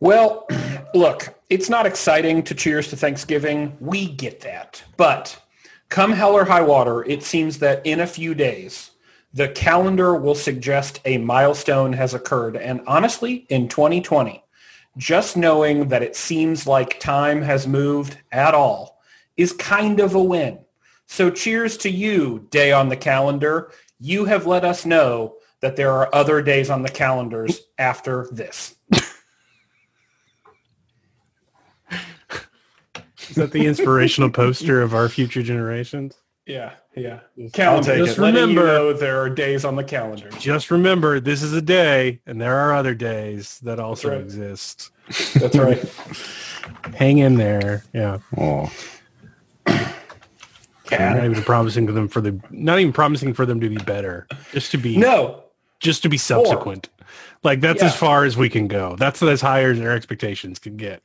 Well, look, it's not exciting to cheers to Thanksgiving. We get that. But come hell or high water, it seems that in a few days, the calendar will suggest a milestone has occurred. And honestly, in 2020, just knowing that it seems like time has moved at all is kind of a win. So cheers to you, day on the calendar. You have let us know that there are other days on the calendars after this. Is that the inspirational poster of our future generations? Yeah, yeah. Calendar. Just it. letting you Remember- know there are days on the calendar. Just remember, this is a day, and there are other days that also right. exist. That's right. Hang in there. Yeah. Oh, I'm not even promising for them for the not even promising for them to be better. Just to be No, just to be subsequent. Like that's Yeah. as far as we can go. That's as high as our expectations can get.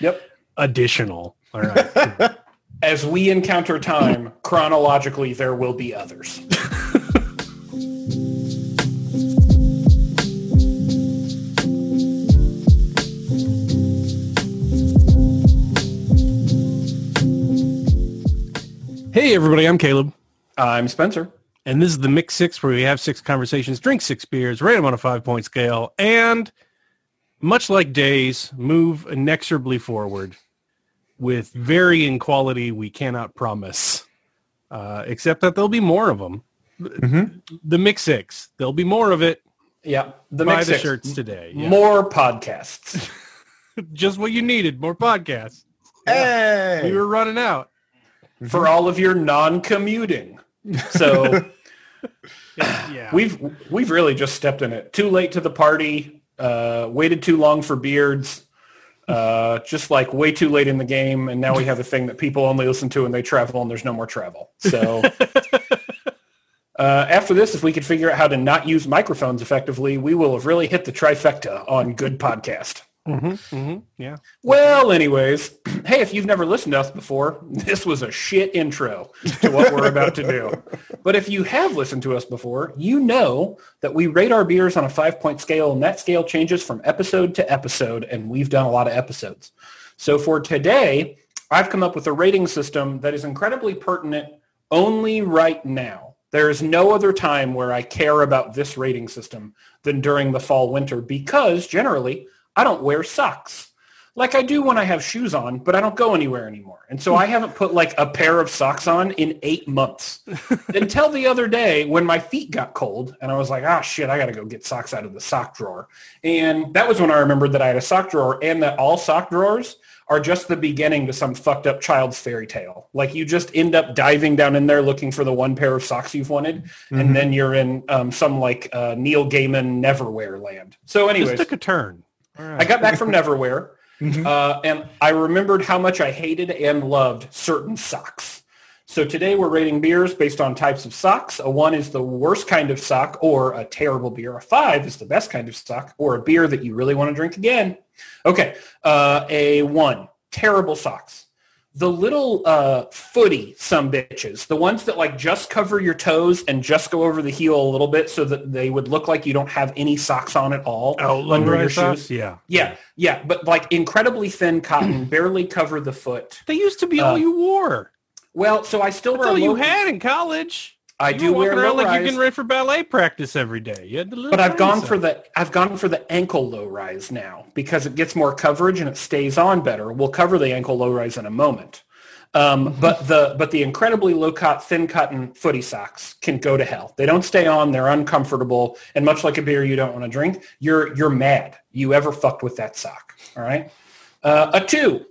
Yep. Additional. All right. As we encounter time, chronologically, there will be others. hey everybody, I'm Caleb. I'm Spencer. And this is the Mixed Six where we have six conversations, drink six beers, rate them on a five point scale, and much like days, move inexorably forward with varying quality we cannot promise. Uh, except that there'll be more of them. The Mixed Six. There'll be more of it. Yeah, the Buy mix the six. shirts today. Yeah. More podcasts. Just what you needed. More podcasts. hey! We were running out. for all of your non-commuting. So Yeah. we've we've really just stepped in it. Too late to the party. Uh, waited too long for beards. Uh, just like way too late in the game, and now we have a thing that people only listen to when they travel, and there's no more travel. So uh, after this, if we could figure out how to not use microphones effectively, we will have really hit the trifecta on good podcast. Hmm hmm Yeah. Well, anyways, hey, if you've never listened to us before, this was a shit intro to what we're about to do. But if you have listened to us before, you know that we rate our beers on a five-point scale, and that scale changes from episode to episode, and we've done a lot of episodes. So for today, I've come up with a rating system that is incredibly pertinent only right now. There is no other time where I care about this rating system than during the fall winter because generally I don't wear socks. Like I do when I have shoes on, but I don't go anywhere anymore. And so I haven't put like a pair of socks on in eight months until the other day when my feet got cold and I was like, ah, shit, I got to go get socks out of the sock drawer. And that was when I remembered that I had a sock drawer and that all sock drawers are just the beginning to some fucked up child's fairy tale. Like you just end up diving down in there looking for the one pair of socks you've wanted. And then you're in um, some like uh, Neil Gaiman Neverwhere land. So Just anyways, took a turn. Right. I got back from Neverwhere, uh, and I remembered how much I hated and loved certain socks. So today we're rating beers based on types of socks. A one is the worst kind of sock or a terrible beer. A five is the best kind of sock or a beer that you really want to drink again. Okay, uh, a one, terrible socks. The little uh, footy some bitches, the ones that like just cover your toes and just go over the heel a little bit so that they would look like you don't have any socks on at all Oh, under your socks? shoes. Yeah. Yeah, yeah, but like incredibly thin cotton, barely cover the foot. They used to be all Uh, you wore. Well, so I still That's wear. all you had in college. I You do wear around low like you're rise, getting ready for ballet practice every day. You had but I've gone for the I've gone for the ankle low rise now because it gets more coverage and it stays on better. We'll cover the ankle low rise in a moment. Um, but the but the incredibly low cut thin cotton footy socks can go to hell. They don't stay on. They're uncomfortable, and much like a beer you don't want to drink, you're you're mad you ever fucked with that sock. All right. Uh, a two,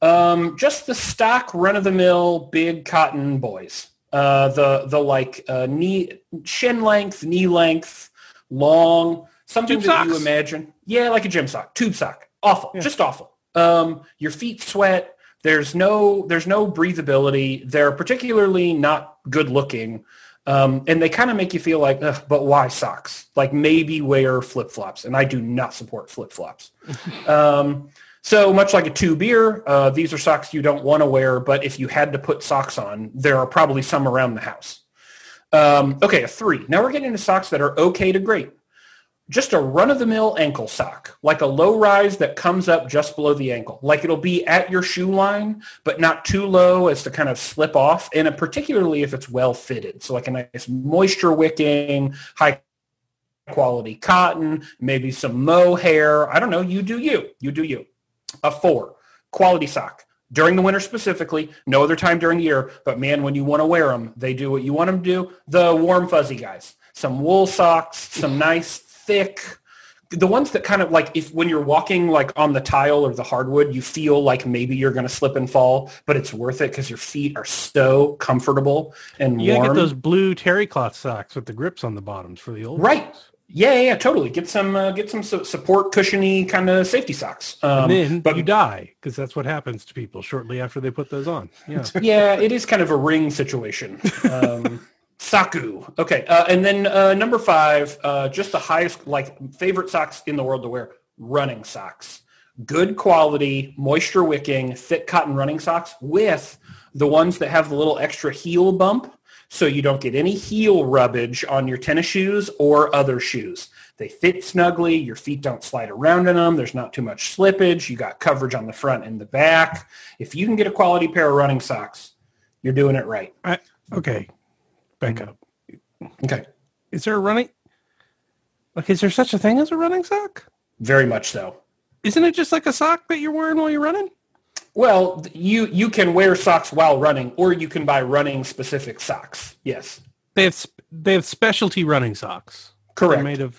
um, just the stock run of the mill big cotton boys. Uh, the the like uh, knee shin length, knee length, long, something Tube that you imagine. Yeah, like a gym sock, tube sock. Awful, just awful. Um, your feet sweat. There's no there's no breathability. They're particularly not good looking. Um, and they kind of make you feel like, but why socks? Like maybe wear flip flops, and I do not support flip flops. um, so much like a two beer, uh, these are socks you don't want to wear, but if you had to put socks on, there are probably some around the house. Um, okay, a three. Now we're getting into socks that are okay to great. just a run-of-the-mill ankle sock, like a low rise that comes up just below the ankle. Like it'll be at your shoe line, but not too low as to kind of slip off, and particularly if it's well fitted. So like a nice moisture wicking, high quality cotton, maybe some mohair. I don't know. You do you. You do you. A four, quality sock. During the winter specifically, no other time during the year, but man, when you want to wear them, they do what you want them to do. The warm fuzzy guys. Some wool socks, some nice thick the ones that kind of like if when you're walking like on the tile or the hardwood you feel like maybe you're going to slip and fall but it's worth it because your feet are so comfortable and You warm gotta get those blue terry cloth socks with the grips on the bottoms for the old right ones. Yeah yeah, totally get some uh, get some support cushiony kind of safety socks um, And then but you die because that's what happens to people shortly after they put those on. Yeah. yeah, it is kind of a ring situation. Um, Saku. Okay. Uh, and then uh, number five, uh, just the highest, like favorite socks in the world to wear, running socks. Good quality, moisture wicking, thick cotton running socks with the ones that have the little extra heel bump so you don't get any heel rubbage on your tennis shoes or other shoes. They fit snugly. Your feet don't slide around in them. There's not too much slippage. You got coverage on the front and the back. If you can get a quality pair of running socks, you're doing it right. I, okay. Back up. Okay. Is there a running? Like, is there such a thing as a running sock? Very much so. Isn't it just like a sock that you're wearing while you're running? Well, you you can wear socks while running, or you can buy running specific socks. Yes, They have they have specialty running socks. They're correct. made of.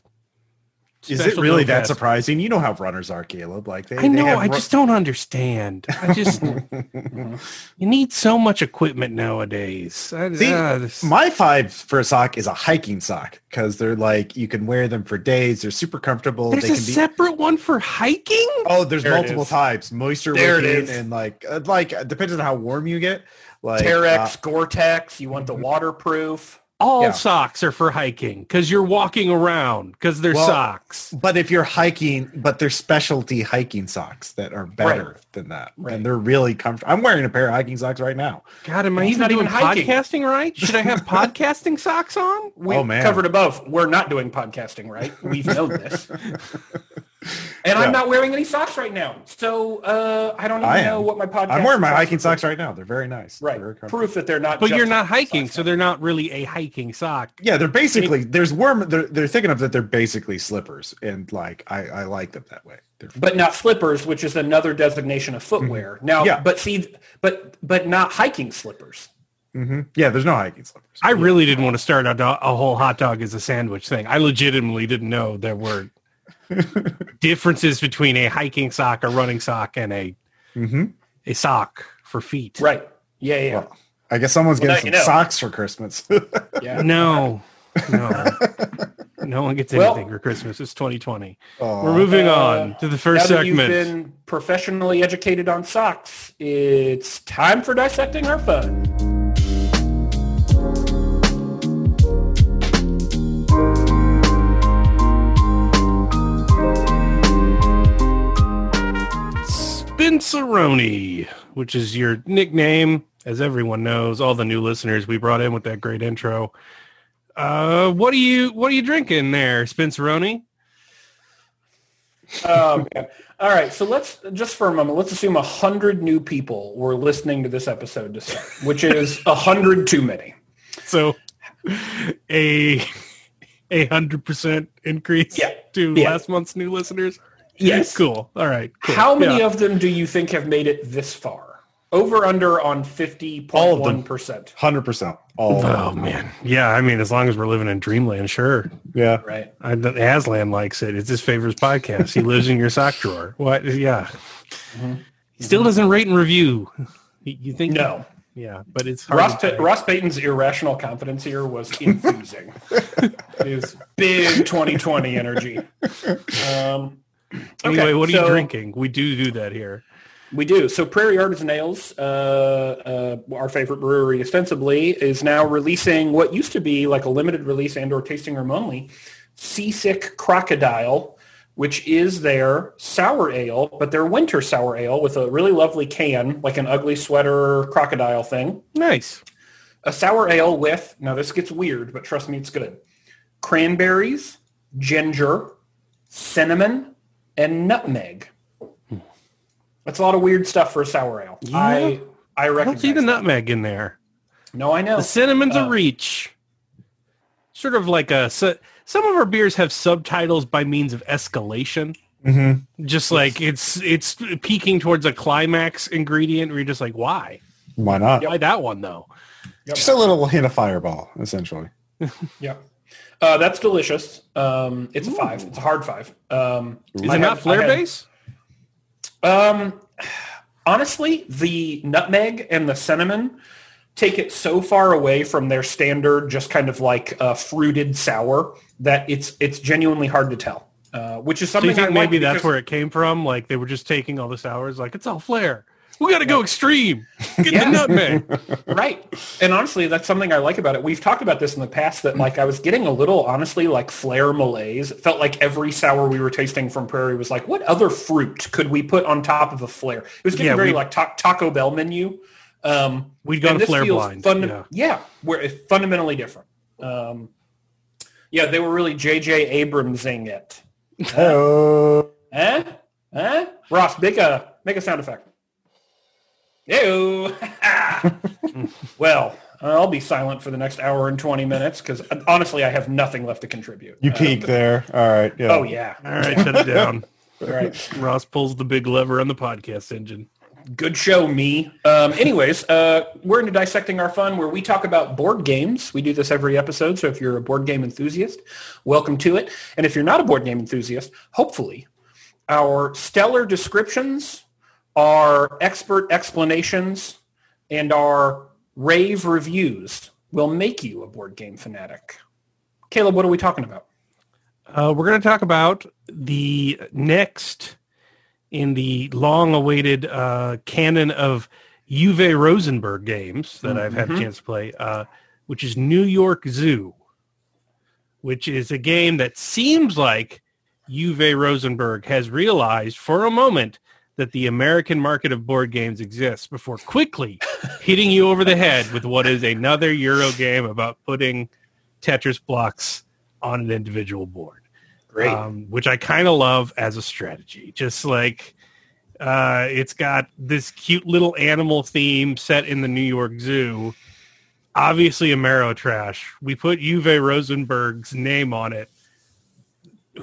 Is it really that vest. surprising? You know how runners are, Caleb. Like they, I they know. have I ru- just don't understand. I just you need so much equipment nowadays. I, See, uh, this- My five for a sock is a hiking sock because they're like you can wear them for days. They're super comfortable. there's they a can be. separate one for hiking. Oh, there's There multiple types. Moisture There it wicking and like uh, like uh, depends on how warm you get. Like Terex, uh, Gore-Tex. You want the waterproof. All Yeah. socks are for hiking because you're walking around because they're Well, socks. but if you're hiking, but they're specialty hiking socks that are better than that, Right. and they're really comfortable. I'm wearing a pair of hiking socks right now. God, am I He's even not doing even hiking. podcasting right? Should I have podcasting socks on? We Oh, man. covered above. We're not doing podcasting, right? We've known this. And Yeah. I'm not wearing any socks right now, so uh, I don't even I know what my podcast. I'm wearing my hiking socks right now. They're very nice. Right, Very proof that they're not. But just you're not hiking, so they're not really a hiking sock. Yeah, they're basically there's warm. They're they're thinking of that they're basically slippers, and like I I like them that way. They're, but not slippers, which is another designation of footwear. Now, Yeah. but see, but but not hiking slippers. Mhm. Yeah, there's no hiking slippers. I really didn't want to start a, do- a whole hot dog as a sandwich thing. I legitimately didn't know there were differences between a hiking sock, a running sock, and a hmm a sock for feet. Right. Yeah, yeah, Well, I guess someone's Well, getting some you know. socks for Christmas. yeah. No, no, no one gets Well- anything for Christmas. It's 2020. Aw. We're moving Uh, on to the first Now first that you've been professionally educated on socks, it's time for dissecting our fun. Spinceroni, which is your nickname, as everyone knows. All the new listeners we brought in with that great intro. Uh, what are you What are you drinking there, Spenceroni? Oh, man. All right, so let's just for a moment, let's assume a hundred new people were listening to this episode to start, which is a hundred too many. So, a a hundred percent increase Yeah. to Yeah. last month's new listeners. Yes. cool. All right. cool. How many Yeah. of them do you think have made it this far? Over under on fifty All of them. percent. Hundred percent. All. Oh man, yeah. I mean, as long as we're living in dreamland, sure. Yeah. Right. I, Aslan likes it. It's his favorite podcast. He lives in your sock drawer. What? Yeah. He still doesn't rate and review. You you think? No. Yeah, but it's hard. Ross, to Pa- Ross Payton's irrational confidence here was infusing. His big 2020 energy. Um, anyway, okay, what are you drinking? We do do that here. We do. So Prairie Artisan Ales, uh, uh, our favorite brewery ostensibly, is now releasing what used to be like a limited release and or tasting room only, Seasick Crocodile, which is their sour ale, but their winter sour ale with a really lovely can, like an ugly sweater crocodile thing. Nice. A sour ale with, now this gets weird, but trust me, it's good. Cranberries, ginger, cinnamon, and nutmeg. That's a lot of weird stuff for a sour ale. Yeah. I I I recognize. don't see the that. nutmeg in there. No, I know. The cinnamon's Uh, a reach. Sort of like a so, some of our beers have subtitles by means of escalation. Mm-hmm. Just like it's it's peaking towards a climax ingredient where you're just like, why? Why not? Why that one though? Yep. Just a little hint of fireball, essentially. Yeah. Uh, that's delicious. Um, it's a five. It's a hard five. Um, Is it not had- flare I had- base? Um, honestly, the nutmeg and the cinnamon take it so far away from their standard, just kind of like uh, fruited sour, that it's it's genuinely hard to tell. Uh, which is something you think I like maybe that's where it came from? Like they were just taking all the sours, like it's all flare. We got to go extreme. Get Yeah. the nutmeg. right and honestly that's something i like about it we've talked about this in the past that like i was getting a little honestly like flair malaise it felt like every sour we were tasting from prairie was like what other fruit could we put on top of a flair it was getting Yeah, very we- like ta- taco bell menu um We'd go to this flare blind. funda- yeah. yeah where it's fundamentally different um yeah they were really jj abramsing it Oh, eh eh ross make a make a sound effect Ew. well, I'll be silent for the next hour and 20 minutes because honestly, I have nothing left to contribute. you Uh, peak there. All right. Yeah. Oh, yeah. All right, shut it down. All right. Ross pulls the big lever on the podcast engine. Good show, me. Um, anyways, uh, we're into Dissecting Our Fun where we talk about board games. We do this every episode, so if you're a board game enthusiast, welcome to it. And if you're not a board game enthusiast, hopefully our stellar descriptions, our expert explanations, and our rave reviews will make you a board game fanatic. Caleb, what are we talking about? Uh, we're going to talk about the next in the long-awaited uh, canon of Uwe Rosenberg games that I've had a Mhm. chance to play, uh, which is New York Zoo, which is a game that seems like Uwe Rosenberg has realized for a moment that the American market of board games exists before quickly hitting you over the head with what is another Euro game about putting Tetris blocks on an individual board Great. um, which I kind of love as a strategy. Just like uh, it's got this cute little animal theme set in the New York Zoo. Obviously, Ameritrash. We put Uwe Rosenberg's name on it.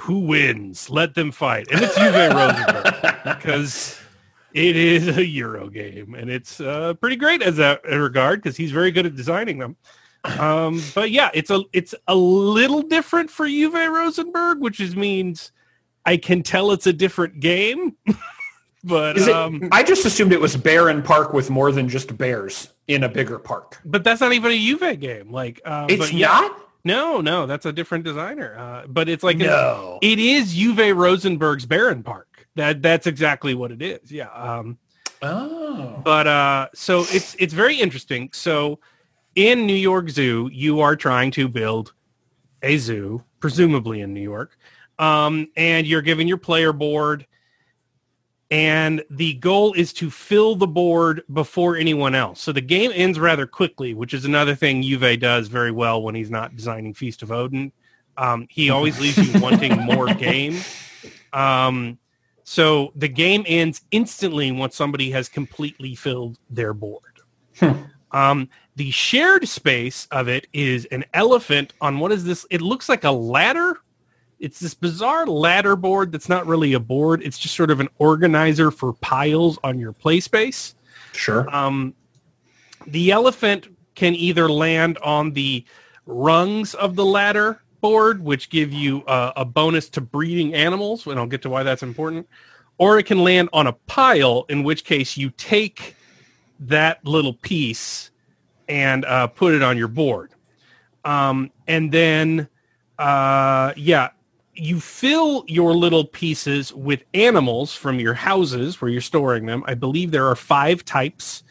Who wins? Let them fight, and it's Uwe Rosenberg because it is a Euro game, and it's uh, pretty great as that regard because he's very good at designing them. Um, but yeah, it's a it's a little different for Uwe Rosenberg, which is means I can tell it's a different game. but it, um, I just assumed it was Barenpark with more than just bears in a bigger park. but that's not even a Uwe game. Like uh, It's but yeah, not? No, no, that's a different designer. Uh, but it's like no. it is Uwe Rosenberg's Barenpark. That that's exactly what it is. Yeah. Um, oh. but uh, so it's it's very interesting. So in New York Zoo, you are trying to build a zoo, presumably in New York, um, and you're given your player board, and the goal is to fill the board before anyone else. So the game ends rather quickly, which is another thing Uwe does very well when he's not designing Feast of Odin. Um, he always leaves you wanting more game. Um, so the game ends instantly once somebody has completely filled their board. Um, the shared space of it is an elephant on what is this? It looks like a ladder. It's this bizarre ladder board that's not really a board. It's just sort of an organizer for piles on your play space. Sure. Um, the elephant can either land on the rungs of the ladder board, which give you uh, a bonus to breeding animals, and I'll get to why that's important, or it can land on a pile, in which case you take that little piece and uh, put it on your board. Um, and then, uh, yeah, you fill your little pieces with animals from your houses where you're storing them. I believe there are five types.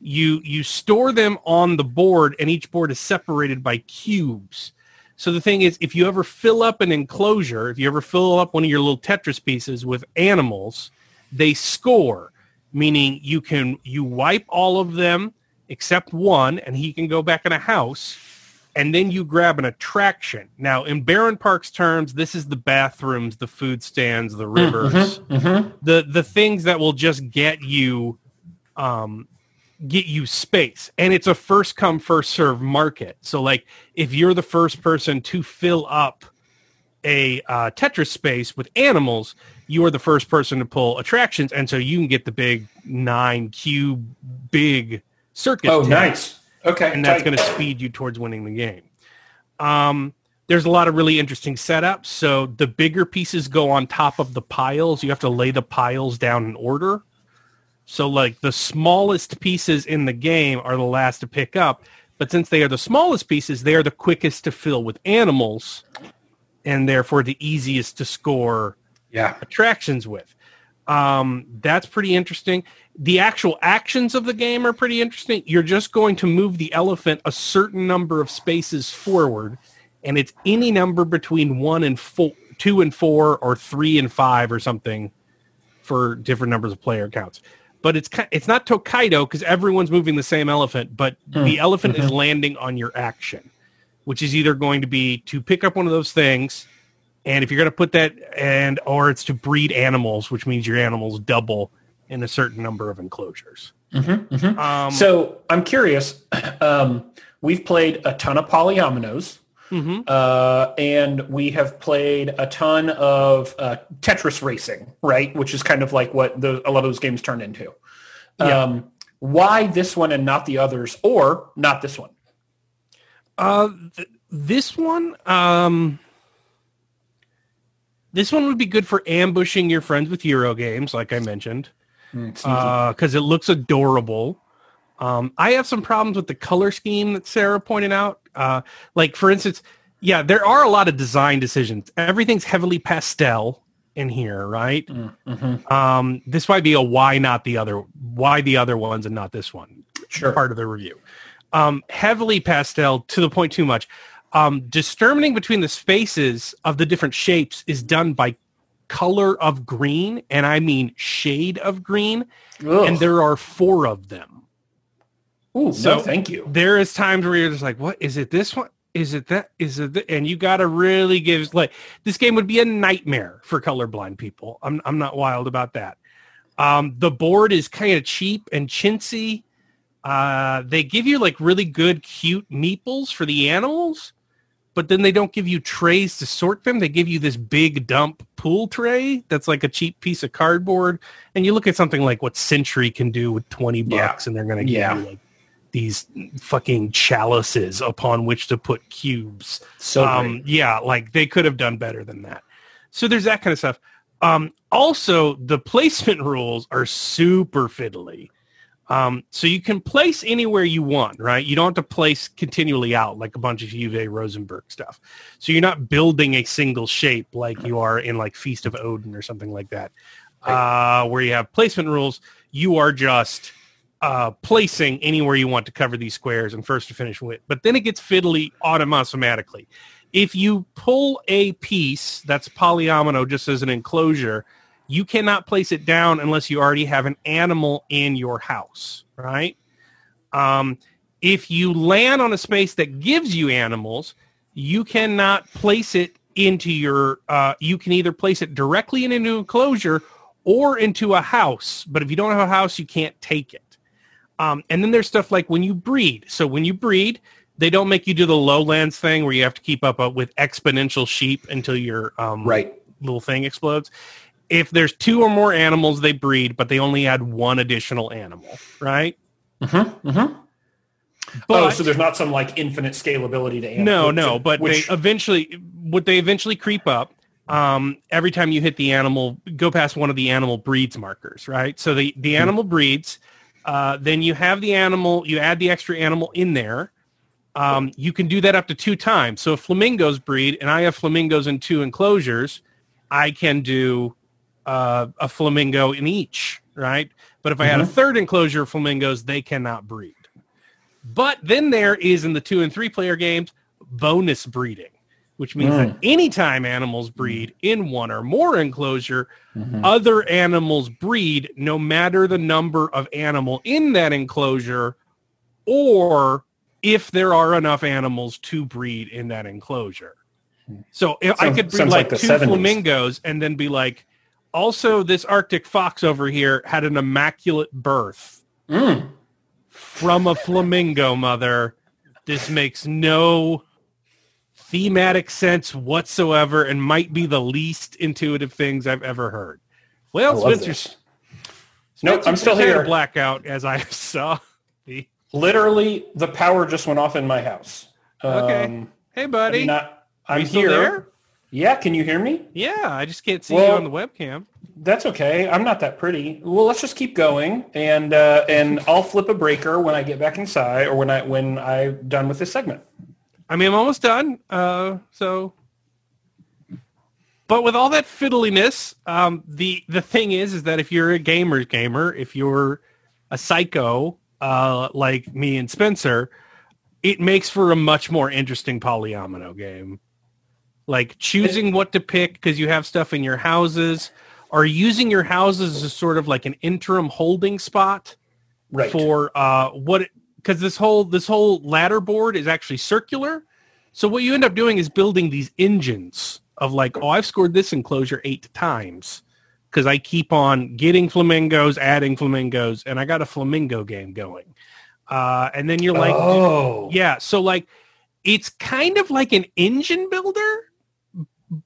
You you store them on the board, and each board is separated by cubes. So the thing is, if you ever fill up an enclosure, if you ever fill up one of your little Tetris pieces with animals, they score, meaning you can you wipe all of them except one, and he can go back in a house, and then you grab an attraction. Now, in Barenpark's terms, this is the bathrooms, the food stands, the rivers, Mhm. the the things that will just get you, um, get you space. And it's a first come first serve market. So, like, if you're the first person to fill up a uh, Tetris space with animals, you are the first person to pull attractions, and so you can get the big nine cube big circus. Oh, tent nice. Okay. and that's going to speed you towards winning the game. Um, there's a lot of really interesting setups. So the bigger pieces go on top of the piles. You have to lay the piles down in order. So like the smallest pieces in the game are the last to pick up. But since they are the smallest pieces, they are the quickest to fill with animals and therefore the easiest to score Yeah. attractions with. Um, that's pretty interesting. The actual actions of the game are pretty interesting. You're just going to move the elephant a certain number of spaces forward, and it's any number between one and four, two and four, or three and five, or something for different numbers of player counts. But it's it's not Tokaido because everyone's moving the same elephant, but the elephant is landing on your action, which is either going to be to pick up one of those things, and if you're going to put that, and or it's to breed animals, which means your animals double in a certain number of enclosures. Um, So I'm curious. Um, we've played a ton of polyominoes, mhm. uh, and we have played a ton of uh, Tetris racing, right? Which is kind of like what the, a lot of those games turn into. Yeah. Um, why this one and not the others, or not this one? Uh, th- this one, um, this one would be good for ambushing your friends with Euro games, like I mentioned, Mm, because it looks adorable. Um, I have some problems with the color scheme that Sarah pointed out. Uh, like for instance, yeah, there are a lot of design decisions. Everything's heavily pastel in here, right? mm-hmm. Um, this might be a why not the other, why the other ones and not this one Sure. part of the review. Um, heavily pastel to the point too much. Um, discerning between the spaces of the different shapes is done by color of green, and I mean shade of green, Ugh. and there are four of them. Ooh, so- no, thank you. There is times where you're just like, what is it? This one? Is it that? Is it? Th-? And you got to really give like this game would be a nightmare for colorblind people. I'm I'm not wild about that. Um, the board is kind of cheap and chintzy. Uh, they give you like really good, cute meeples for the animals, but then they don't give you trays to sort them. They give you this big dump pool tray that's like a cheap piece of cardboard. And you look at something like what Century can do with 20 Yeah. bucks and they're going to give Yeah. you like these fucking chalices upon which to put cubes. So um, yeah, like they could have done better than that. So there's that kind of stuff. Um, also, the placement rules are super fiddly. Um, so you can place anywhere you want, right? You don't have to place continually out like a bunch of Uwe Rosenberg stuff. So you're not building a single shape like you are in like Feast of Odin or something like that, uh, where you have placement rules. You are just uh, placing anywhere you want to cover these squares and first to finish with. But then it gets fiddly automatically. If you pull a piece that's polyomino just as an enclosure, you cannot place it down unless you already have an animal in your house, right? Um, if you land on a space that gives you animals, you cannot place it into your, uh, you can either place it directly in an enclosure or into a house. But if you don't have a house, you can't take it. Um, and then there's stuff like when you breed. So when you breed, they don't make you do the lowlands thing where you have to keep up uh, with exponential sheep until your um, right. little thing explodes. If there's two or more animals, they breed, but they only add one additional animal, right? Mm-hmm, mm-hmm. But oh, so there's not some like infinite scalability to animals. no, no, but which, they eventually, what they eventually creep up. Um, every time you hit the animal, go past one of the animal breeds markers, right? So the the animal breeds. Uh, then you have the animal, you add the extra animal in there. Um, you can do that up to two times. So if flamingos breed, and I have flamingos in two enclosures, I can do uh, a flamingo in each, right? But if I had a third enclosure of flamingos, they cannot breed. But then there is in the two and three player games bonus breeding, which means that anytime animals breed in one or more enclosure, other animals breed no matter the number of animal in that enclosure or if there are enough animals to breed in that enclosure. So if I could breed like, like two 70s. flamingos and then be like, also this Arctic fox over here had an immaculate birth Mm. from a flamingo mother. This makes no thematic sense whatsoever and might be the least intuitive things I've ever heard. Well, love Spencer, this. Nope, I'm still here. blackout as I saw the. Literally, the power just went off in my house. Okay. Um, Hey, buddy. mean, I, Are I'm you still here. there? Yeah, can you hear me? Yeah, I just can't see you on the webcam. That's okay. I'm not that pretty. Well, let's just keep going, and uh, and I'll flip a breaker when I get back inside, or when I when I'm done with this segment. I mean, I'm almost done. Uh, so, but with all that fiddliness, um, the the thing is, is that if you're a gamer's gamer, if you're a psycho uh, like me and Spencer, it makes for a much more interesting polyomino game. Like choosing what to pick because you have stuff in your houses, or using your houses as sort of like an interim holding spot Right. for uh what because this whole this whole ladder board is actually circular. So what you end up doing is building these engines of like oh i've scored this enclosure eight times because i keep on getting flamingos adding flamingos and i got a flamingo game going. Uh and then you're like oh, yeah so like it's kind of like an engine builder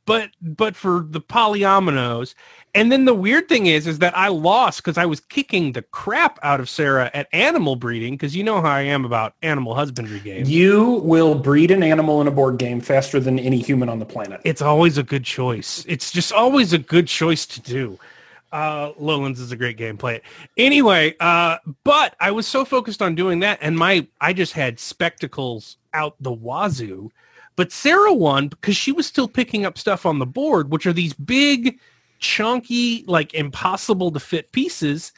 but but for the polyominoes. And then the weird thing is is that i lost because i was kicking the crap out of sarah at animal breeding because you know how i am about animal husbandry games. You will breed an animal in a board game faster than any human on the planet. it's always a good choice. It's just always a good choice to do. Uh lowlands is a great game play it anyway uh but i was so focused on doing that and my i just had spectacles out the wazoo but sarah won because she was still picking up stuff on the board which are these big chunky like impossible to fit pieces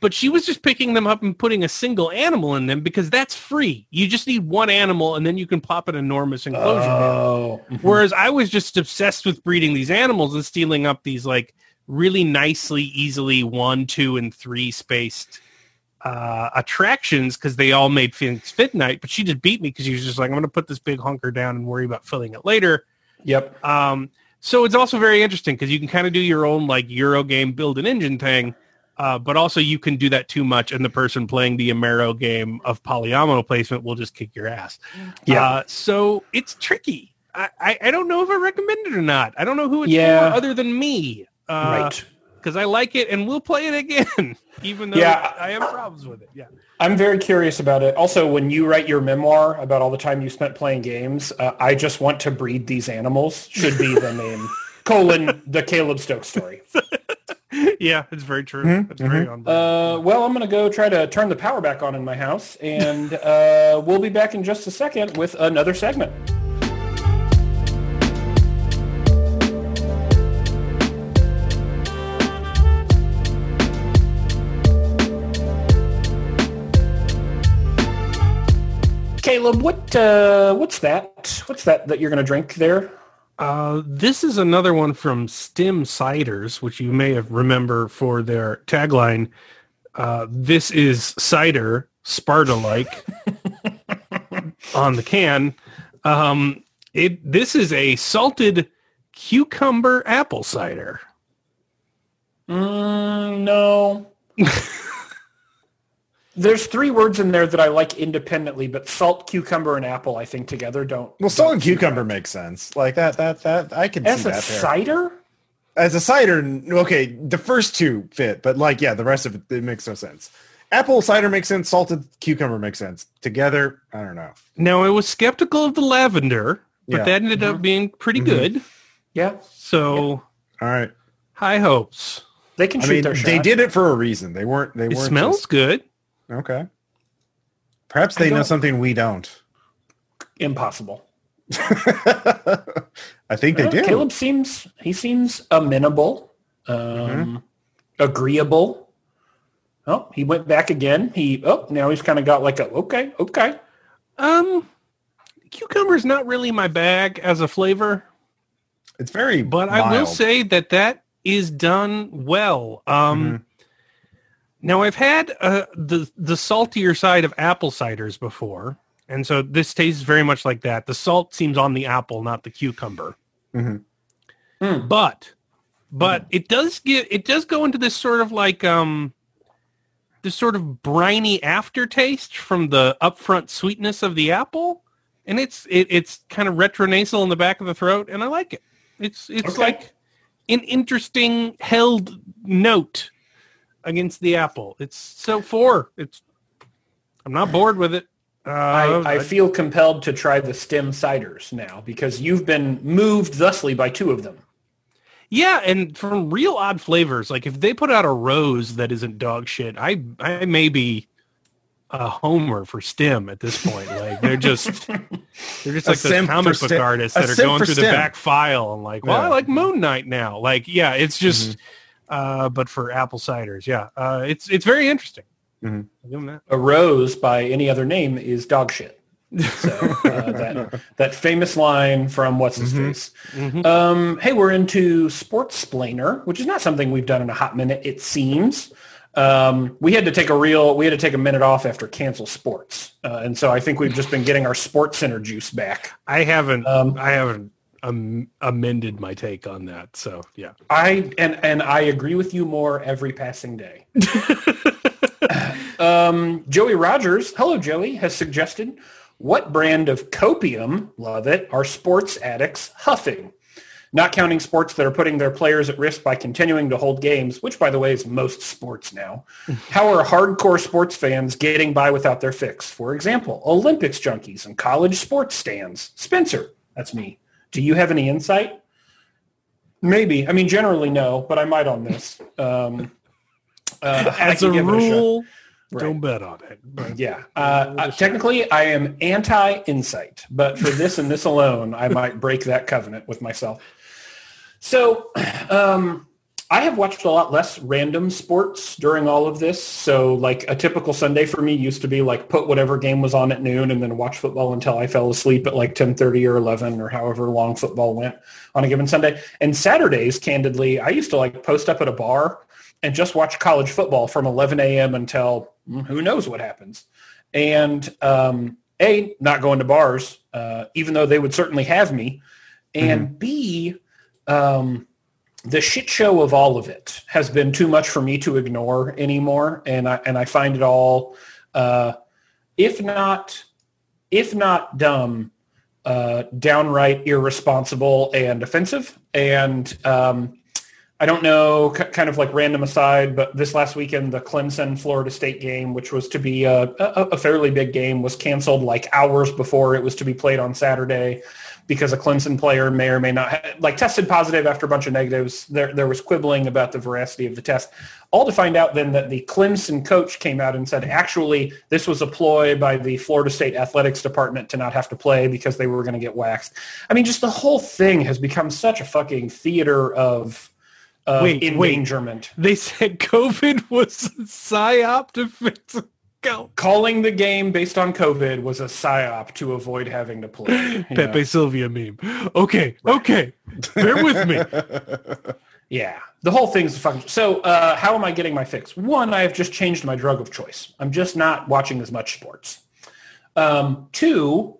but she was just picking them up and putting a single animal in them because that's free you just need one animal and then you can pop an enormous enclosure. Oh, Whereas I was just obsessed with breeding these animals and stealing up these like really nicely, easily one, two, and three spaced uh, attractions because they all made things fit night. But she just beat me because she was just like, I'm going to put this big hunker down and worry about filling it later. yep. Um, so it's also very interesting because you can kind of do your own like Euro game build an engine thing. Uh, but also you can do that too much and the person playing the Amero game of polyomino placement will just kick your ass. Yeah. Uh, so it's tricky. I, I, I don't know if I recommend it or not. I don't know who it's Yeah. for other than me. Uh, right. Because I like it and we'll play it again, even though Yeah. I have problems with it. Yeah. I'm very curious about it. Also, when you write your memoir about all the time you spent playing games, uh, I just want to breed these animals should be the name. Colon, the Caleb Stokes story. yeah, it's very true. Mhm, It's very on. Uh, well, I'm going to go try to turn the power back on in my house, and uh, we'll be back in just a second with another segment. Caleb, what uh, what's that? What's that that you're going to drink there? Uh, this is another one from Stem Ciders, which you may have remember for their tagline. Uh, this is cider, Sparta-like, on the can. Um, it this is a salted cucumber apple cider. Mm, no. There's three words in there that I like independently, but salt, cucumber, and apple, I think together don't. Well, salt don't and cucumber right. makes sense. Like that, that, that I can As see a that there. cider? As a cider, okay, the first two fit, but like, yeah, the rest of it, it makes no sense. Apple cider makes sense. Salted cucumber makes sense. Together, I don't know. Now, I was skeptical of the lavender, but Yeah. that ended up being pretty Mhm. good. Yeah, So, All right. high hopes. they can I mean, their shot. they did it for a reason. They weren't. They weren't. It smells just- good. Okay. Perhaps they know something we don't. Impossible. I think they Uh, do. Caleb seems he seems amenable, um, Mm-hmm. agreeable. Oh, he went back again. He oh now he's kind of got like a okay okay. Um, cucumber's not really my bag as a flavor, It's very. but I will say that that is done well. Um, Mhm. Now I've had uh, the the saltier side of apple ciders before, And so this tastes very much like that. The salt seems on the apple, not the cucumber. Mhm. Mm. But but it does get it does go into this sort of like um this sort of briny aftertaste from the upfront sweetness of the apple. And it's it, it's kind of retronasal in the back of the throat, and I like it. It's it's Okay. like an interesting held note against the apple. It's so four. It's I'm not bored with it. Uh, I, I feel compelled to try the stem ciders now because you've been moved thusly by two of them. yeah, and from real odd flavors, like if they put out a rose that isn't dog shit, I I may be a homer for stem at this point. Like they're just they're just like the comic book Stem- artists that are going through the back file and like, well, I like Moon Knight now. Like, yeah, it's just uh but for apple ciders, yeah. Uh it's it's very interesting. Mhm. I'll give 'em that. A rose by any other name is dog shit. So uh, that that famous line from what's his face. Um, hey, we're into Sportsplainer, which is not something we've done in a hot minute. It seems. Um, we had to take a real, we had to take a minute off after cancel sports, uh, and so I think we've just been getting our sports center juice back. I haven't Um, I haven't um, amended my take on that. So, yeah. I and and I agree with you more every passing day. um, Joey Rogers, hello Joey, has suggested what brand of copium, love it, are sports addicts huffing? Not counting sports that are putting their players at risk by continuing to hold games, which by the way is most sports now. How are hardcore sports fans getting by without their fix? For example, Olympics junkies and college sports stands. Spencer, that's me. Do you have any insight? Maybe. I mean, generally no, but I might on this. Um, uh, As a give it shot. rule, Right. don't bet on it. But Yeah. Uh, uh, technically, I am anti-insight, but for this and this alone, I might break that covenant with myself. So um, I have watched a lot less random sports during all of this. So like a typical Sunday for me used to be like put whatever game was on at noon and then watch football until I fell asleep at like 10:30 or 11 or however long football went on a given Sunday. And Saturdays, candidly, I used to like post up at a bar and just watch college football from 11 a.m. until mm, who knows what happens. And um, A, not going to bars, uh, even though they would certainly have me. And B, um, the shit show of all of it has been too much for me to ignore anymore. And I, and I find it all, uh, if not, if not dumb, uh, downright irresponsible and offensive. And um, I don't know, k- kind of like random aside, but this last weekend, the Clemson Florida State game, which was to be a, a, a fairly big game, was canceled like hours before it was to be played on Saturday because a Clemson player may or may not ha- like tested positive after a bunch of negatives. There, there was quibbling about the veracity of the test. All to find out then that the Clemson coach came out and said, actually, this was a ploy by the Florida State athletics department to not have to play because they were going to get waxed. I mean, just the whole thing has become such a fucking theater of, Wait, wait. endangerment. they said COVID was a psyop to fix go. Calling the game based on COVID was a psyop to avoid having to play. Pepe know? Silvia meme. Okay, okay. Bear with me. Yeah, the whole thing's a fucking. So, uh, how am I getting my fix? One, I have just changed my drug of choice. I'm just not watching as much sports. Um, two,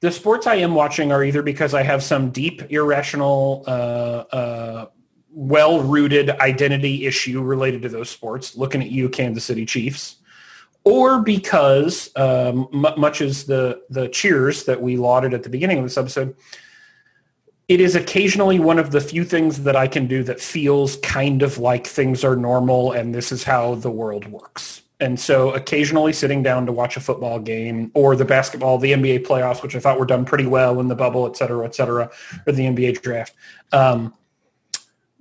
the sports I am watching are either because I have some deep, irrational, uh, uh, well-rooted identity issue related to those sports. Looking at you, Kansas City Chiefs. Or because, um, m- much as the the cheers that we lauded at the beginning of this episode, it is occasionally one of the few things that I can do that feels kind of like things are normal and this is how the world works. And so occasionally sitting down to watch a football game or the basketball, the NBA playoffs, which I thought were done pretty well in the bubble, et cetera, et cetera, or the NBA draft. Um,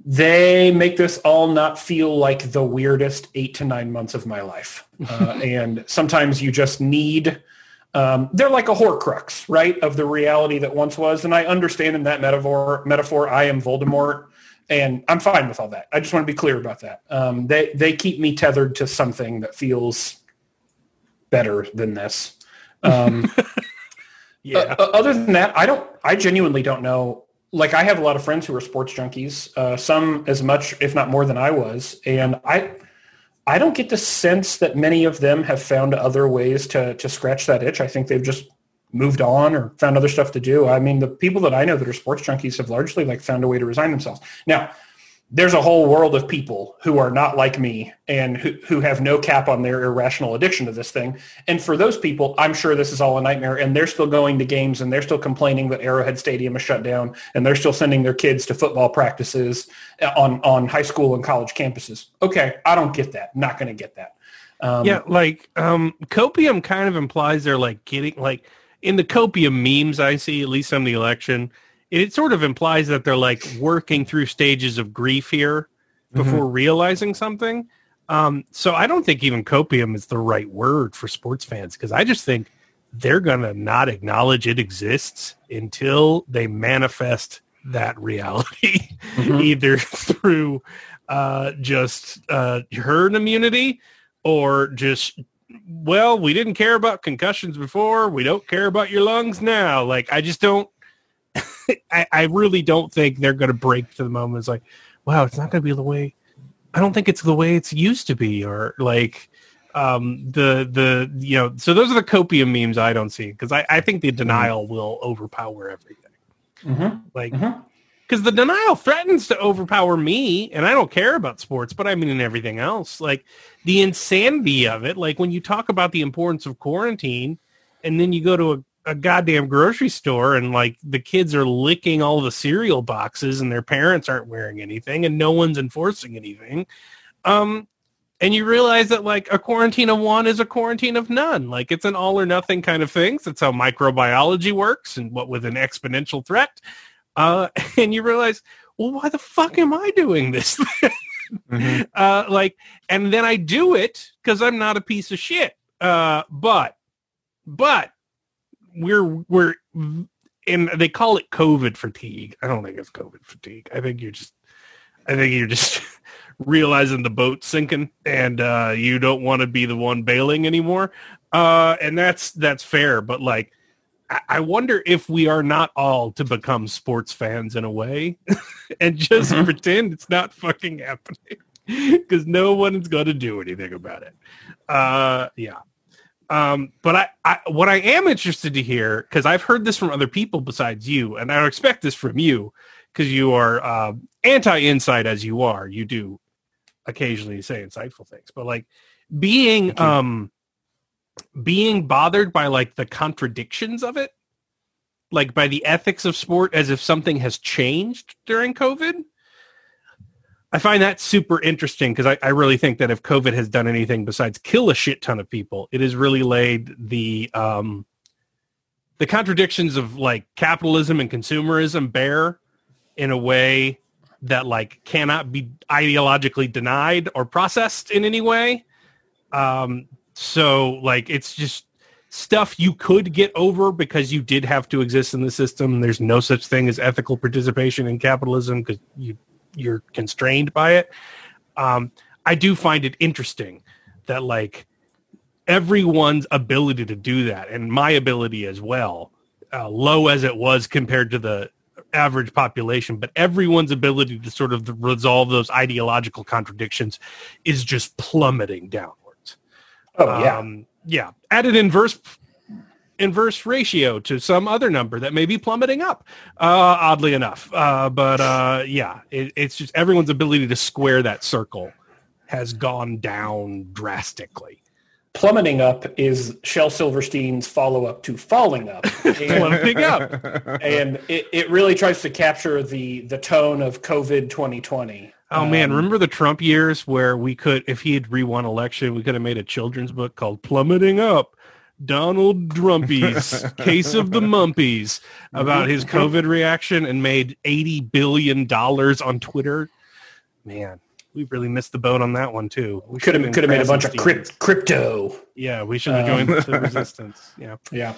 they make this all not feel like the weirdest eight to nine months of my life. Uh, and sometimes you just need um, they're like a Horcrux, right, of the reality that once was. And I understand in that metaphor, metaphor, I am Voldemort, and I'm fine with all that. I just want to be clear about that. Um, they they keep me tethered to something that feels better than this. Um, Yeah. uh, other than that, I don't. I genuinely don't know. Like I have a lot of friends who are sports junkies. Uh, some as much, if not more, than I was, and I. I don't get the sense that many of them have found other ways to to scratch that itch. I think they've just moved on or found other stuff to do. I mean, the people that I know that are sports junkies have largely like found a way to resign themselves. Now, there's a whole world of people who are not like me and who, who have no cap on their irrational addiction to this thing. And for those people, I'm sure this is all a nightmare and they're still going to games and they're still complaining that Arrowhead Stadium is shut down and they're still sending their kids to football practices on, on high school and college campuses. Okay, I don't get that. Not going to get that. Um, yeah, like um, copium kind of implies they're like getting like in the copium memes I see, at least on the election – it sort of implies that they're like working through stages of grief here before mm-hmm. realizing something. Um, so I don't think even copium is the right word for sports fans because I just think they're gonna not acknowledge it exists until they manifest that reality, mm-hmm. either through uh, just uh, herd immunity or just well, we didn't care about concussions before. We don't care about your lungs now. Like I just don't I, I really don't think they're going to break to the moment. It's like, wow, it's not going to be the way. I don't think it's the way it's used to be, or like um, the the you know. So those are the copium memes I don't see because I, I think the denial mm-hmm. will overpower everything. Mm-hmm. Like because mm-hmm. the denial threatens to overpower me, and I don't care about sports, but I mean in everything else. Like the insanity of it. Like when you talk about the importance of quarantine, and then you go to a a goddamn grocery store and like the kids are licking all the cereal boxes and their parents aren't wearing anything and no one's enforcing anything. Um, and you realize that like a quarantine of one is a quarantine of none. Like it's an all or nothing kind of thing. That's how microbiology works and what with an exponential threat. Uh, and you realize, well, why the fuck am I doing this? mm-hmm. uh, like, and then I do it because I'm not a piece of shit. Uh, but, but we're we're and they call it COVID fatigue. I don't think it's COVID fatigue. I think you're just I think you're just realizing the boat's sinking and uh, you don't want to be the one bailing anymore. Uh, and that's that's fair, but like I wonder if we are not all to become sports fans in a way and just mm-hmm. pretend it's not fucking happening because no one's going to do anything about it. Uh, yeah. Um, but I, I, what I am interested to hear, because I've heard this from other people besides you, and I expect this from you, because you are uh, anti-insight as you are. You do occasionally say insightful things, but like being um, being bothered by like the contradictions of it, like by the ethics of sport, as if something has changed during COVID. I find that super interesting because I, I, really think that if COVID has done anything besides kill a shit ton of people, it has really laid the um, the contradictions of like capitalism and consumerism bare in a way that like cannot be ideologically denied or processed in any way. Um, so like it's just stuff you could get over because you did have to exist in the system. There's no such thing as ethical participation in capitalism because you you're constrained by it. Um, I do find it interesting that like everyone's ability to do that and my ability as well, uh, low as it was compared to the average population, but everyone's ability to sort of resolve those ideological contradictions is just plummeting downwards. Oh yeah. Um, yeah. At an inverse inverse ratio to some other number that may be plummeting up, uh, oddly enough. Uh, but uh, yeah, it, it's just everyone's ability to square that circle has gone down drastically. Plummeting up is Shel Silverstein's follow-up to Falling Up. And, Plummeting up. And it, it really tries to capture the, the tone of COVID 2020. Oh man, um, remember the Trump years where we could, if he had re-won election, we could have made a children's book called Plummeting Up Donald Drumpy's Case of the Mumpies about his COVID reaction and made $80 billion on Twitter. Man, we really missed the boat on that one too. We could have could have made a bunch of crypt, crypto. Yeah, we should have um, joined the resistance. Yeah. Yeah.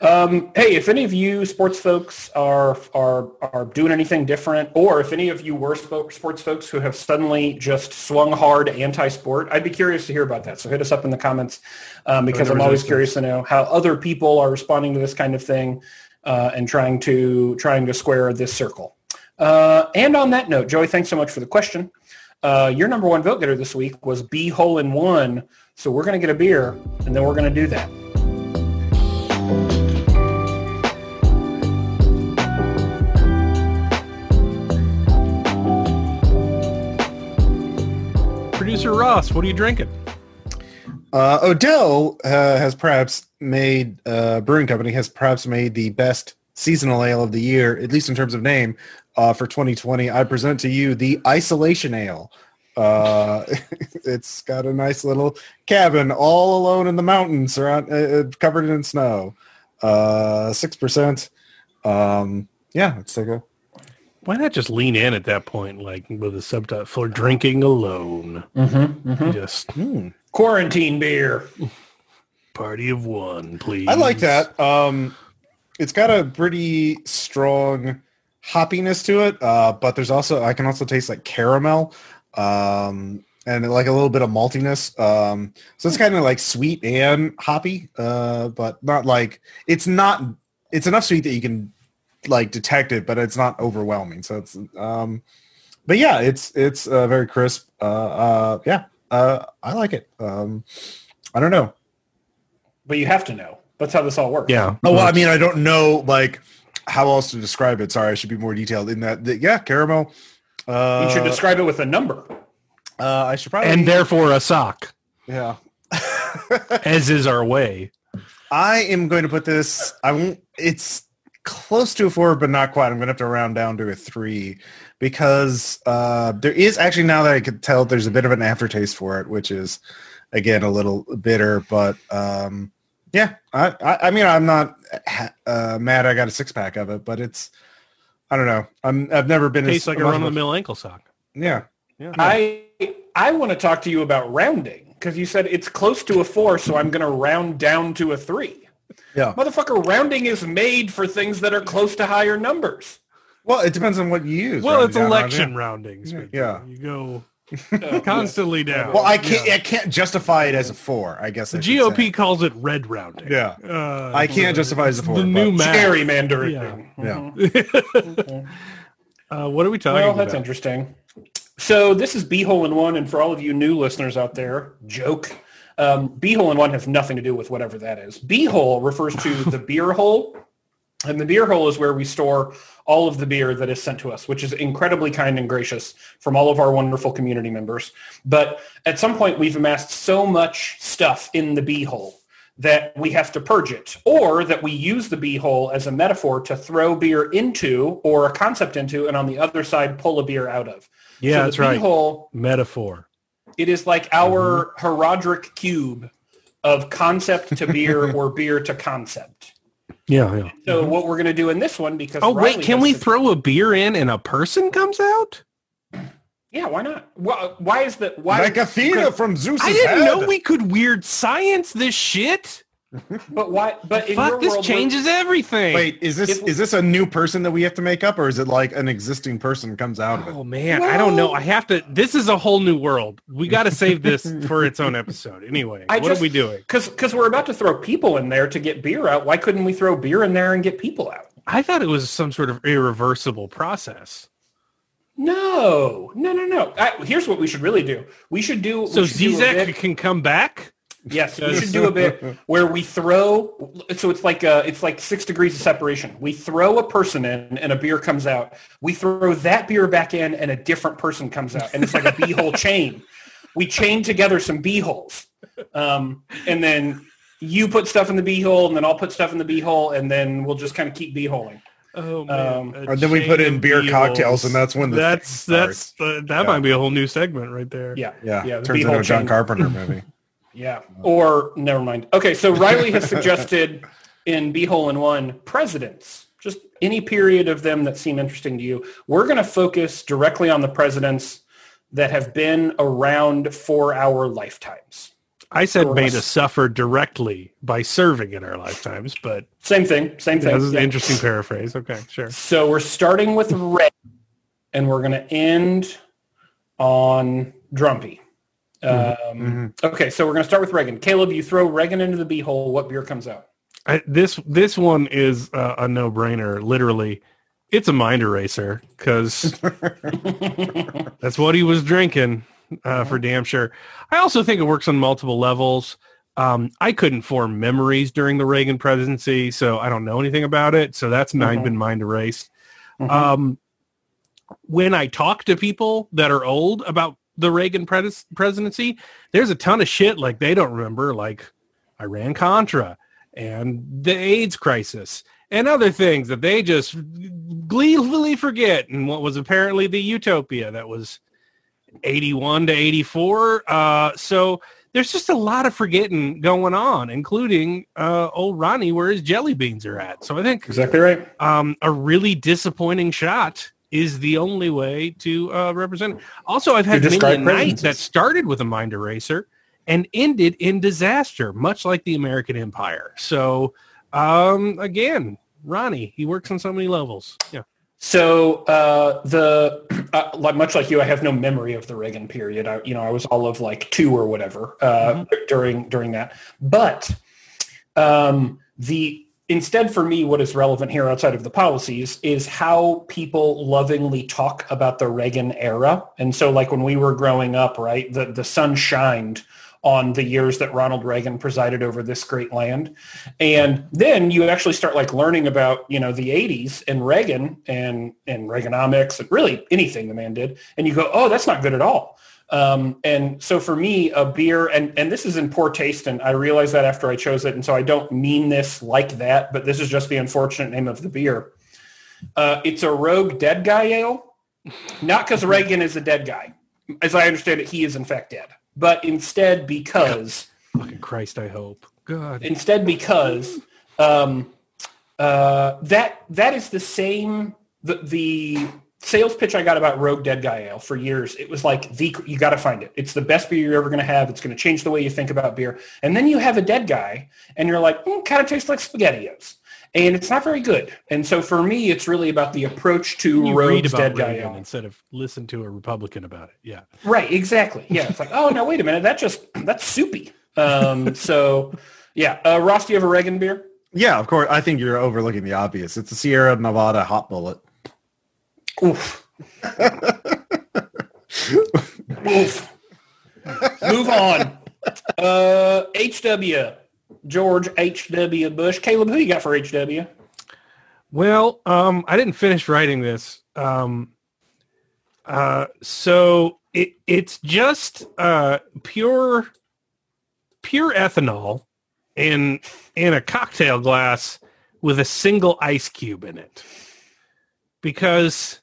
Um, hey, if any of you sports folks are are are doing anything different, or if any of you were sports folks who have suddenly just swung hard anti-sport, I'd be curious to hear about that. So hit us up in the comments um, because I'm always curious to know how other people are responding to this kind of thing uh, and trying to trying to square this circle. Uh, and on that note, Joey, thanks so much for the question. Uh, your number one vote getter this week was B Hole in One. So we're going to get a beer, and then we're going to do that. Producer Ross, what are you drinking? Uh, Odell uh, has perhaps made uh, brewing company has perhaps made the best seasonal ale of the year, at least in terms of name, uh, for 2020. I present to you the Isolation Ale. Uh, it's got a nice little cabin all alone in the mountains, around, uh, covered in snow. Uh, Six percent. Um, yeah, let's take a. Why not just lean in at that point, like with a subtitle for drinking alone? Mm-hmm, mm-hmm. Just Hmm. Quarantine beer. party of one, please. I like that. Um, it's got a pretty strong hoppiness to it, uh, but there's also I can also taste like caramel um, and like a little bit of maltiness. Um, so it's kind of like sweet and hoppy, uh, but not like it's not. It's enough sweet that you can like detect it, but it's not overwhelming. So it's um, but yeah, it's it's uh, very crisp. Uh, uh, yeah, uh, I like it. Um, I don't know. But you have to know. That's how this all works. Yeah. Oh well, I mean, I don't know like how else to describe it. Sorry, I should be more detailed in that. that- yeah, caramel. Uh, You should describe it with a number. uh, I should probably. and therefore a sock, yeah. as is our way. I am going to put this. I won't. It's close to a four, but not quite. I'm going to have to round down to a three because uh, there is actually now that I could tell there's a bit of an aftertaste for it, which is again a little bitter. But um, yeah, I, I, I mean, I'm not uh, mad. I got a six pack of it, but it's. I don't know. I'm. I've never been. Tastes as, like a run of the mill ankle sock. Yeah. Yeah. I I want to talk to you about rounding because you said it's close to a four, so I'm going to round down to a three. Yeah. Motherfucker, rounding is made for things that are close to higher numbers. Well, it depends on what you use. Well, it's election down. roundings. Yeah. Yeah. You go Uh, constantly down. Well, I can't. Yeah. I can't justify it as a four. I guess The I GOP say. calls it red rounding. Yeah. Uh, I can't justify it as a four. the new but- math. gerrymandering. Yeah. Mhm. Uh, what are we talking Well, about? that's interesting. So this is B-hole in one, and for all of you new listeners out there, joke. Um, B-hole in one has nothing to do with whatever that is. B-hole refers to the beer hole, and the beer hole is where we store all of the beer that is sent to us, which is incredibly kind and gracious from all of our wonderful community members. But at some point, we've amassed so much stuff in the B-hole that we have to purge it, or that we use the B-hole as a metaphor to throw beer into or a concept into, and on the other side, pull a beer out of. Yeah, So that's right. Metaphor. It is like our mm-hmm. Horadric Cube of concept to beer or beer to concept. Yeah, yeah. So mm-hmm. what we're going to do in this one, because Oh Riley wait, can we to- throw a beer in and a person comes out? Yeah, why not? Why, why is that? Why? like Athena from Zeus's I didn't head. know we could weird science this shit. But why? But in Fuck, this world, changes everything. Wait, is this If- is this a new person that we have to make up, or is it like an existing person comes out of it? Oh man, I don't know. I have to. This is a whole new world. We got to save this for its own episode. Anyway, I what just- are we doing? Because because we're about to throw people in there to get beer out. Why couldn't we throw beer in there and get people out? I thought it was some sort of irreversible process. No, no, no, no. I, here's what we should really do. We should do. So we should Zizek bit- can come back. Yes, we should do a bit where we throw. So it's like uh it's like six degrees of separation. We throw a person in, and a beer comes out. We throw that beer back in, and a different person comes out, and it's like a beehole chain. We chain together some beeholes, um, and then you put stuff in the beehole, and then I'll put stuff in the beehole, and then we'll just kind of keep beeholing. Oh man, man! And then we put in beer cocktails, and that's when the that's that's uh, that Yeah. might be a whole new segment right there. Yeah, yeah, yeah. The turns into beehole a John. Carpenter movie. Yeah. Or never mind. Okay, so Riley has suggested in Beehole in One presidents. Just any period of them that seem interesting to you. We're going to focus directly on the presidents that have been around for our lifetimes. I said made us suffer directly by serving in our lifetimes, but Same thing. Same thing. this is Yeah. an interesting paraphrase. Okay, sure. So we're starting with Red, and we're going to end on Drumpy. Um, Okay, so we're going to start with Reagan. Caleb, you throw Reagan into the beehole. What beer comes out? I, this this one is uh, a no brainer. Literally, it's a mind eraser because that's what he was drinking uh, for damn sure. I also think it works on multiple levels. Um, I couldn't form memories during the Reagan presidency, so I don't know anything about it. So that's Mhm. been mind erased. Mhm. Um, when I talk to people that are old about the Reagan pres- presidency, there's a ton of shit like they don't remember, like Iran Contra and the AIDS crisis and other things that they just gleefully forget. And what was apparently the utopia that was 81 to 84. Uh, so there's just a lot of forgetting going on, including uh, old Ronnie where his jelly beans are at. So I think exactly right. um, a really disappointing shot is the only way to uh, represent. Also, I've had many a night that started with a mind eraser and ended in disaster, much like the American Empire. So, um, again, Ronnie, he works on so many levels. Yeah. So uh, the uh, like much like you, I have no memory of the Reagan period. I, you know, I was all of like two or whatever uh, during during that. But um, the instead for me, what is relevant here outside of the policies is how people lovingly talk about the Reagan era. And so, like when we were growing up, right, the the sun shined on the years that Ronald Reagan presided over this great land. And then you actually start like learning about, you know, the 80s and Reagan and, and Reaganomics and really anything the man did. And you go, oh, that's not good at all. Um, and so for me, a beer, and, and this is in poor taste, and I realized that after I chose it, and so I don't mean this like that, but this is just the unfortunate name of the beer. Uh, it's a Rogue Dead Guy Ale, not because Reagan is a dead guy. As I understand it, he is in fact dead, but instead because Fucking Christ, I hope. God. instead because um, uh, that that is the same the, the sales pitch I got about Rogue Dead Guy Ale for years. It was like the you got to find it. It's the best beer you're ever going to have. It's going to change the way you think about beer. And then you have a dead guy, and you're like, mm, kind of tastes like SpaghettiOs. And it's not very good. And so for me, it's really about the approach to You read Rogue's Dead Guy Ale. instead of listen to a Republican about it. Yeah. Right, exactly. Yeah, it's like, oh no, wait a minute, that just that's soupy. Um, so yeah, uh, Ross, do you have a Reagan beer? Yeah, of course. I think you're overlooking the obvious. It's the Sierra Nevada Hot Bullet. Oof. Oof. Move on. Uh, HW, George H.W. Bush. Caleb, who you got for H.W.? Well, um, I didn't finish writing this. Um, uh, so it it's just uh, pure pure ethanol in in a cocktail glass with a single ice cube in it. Because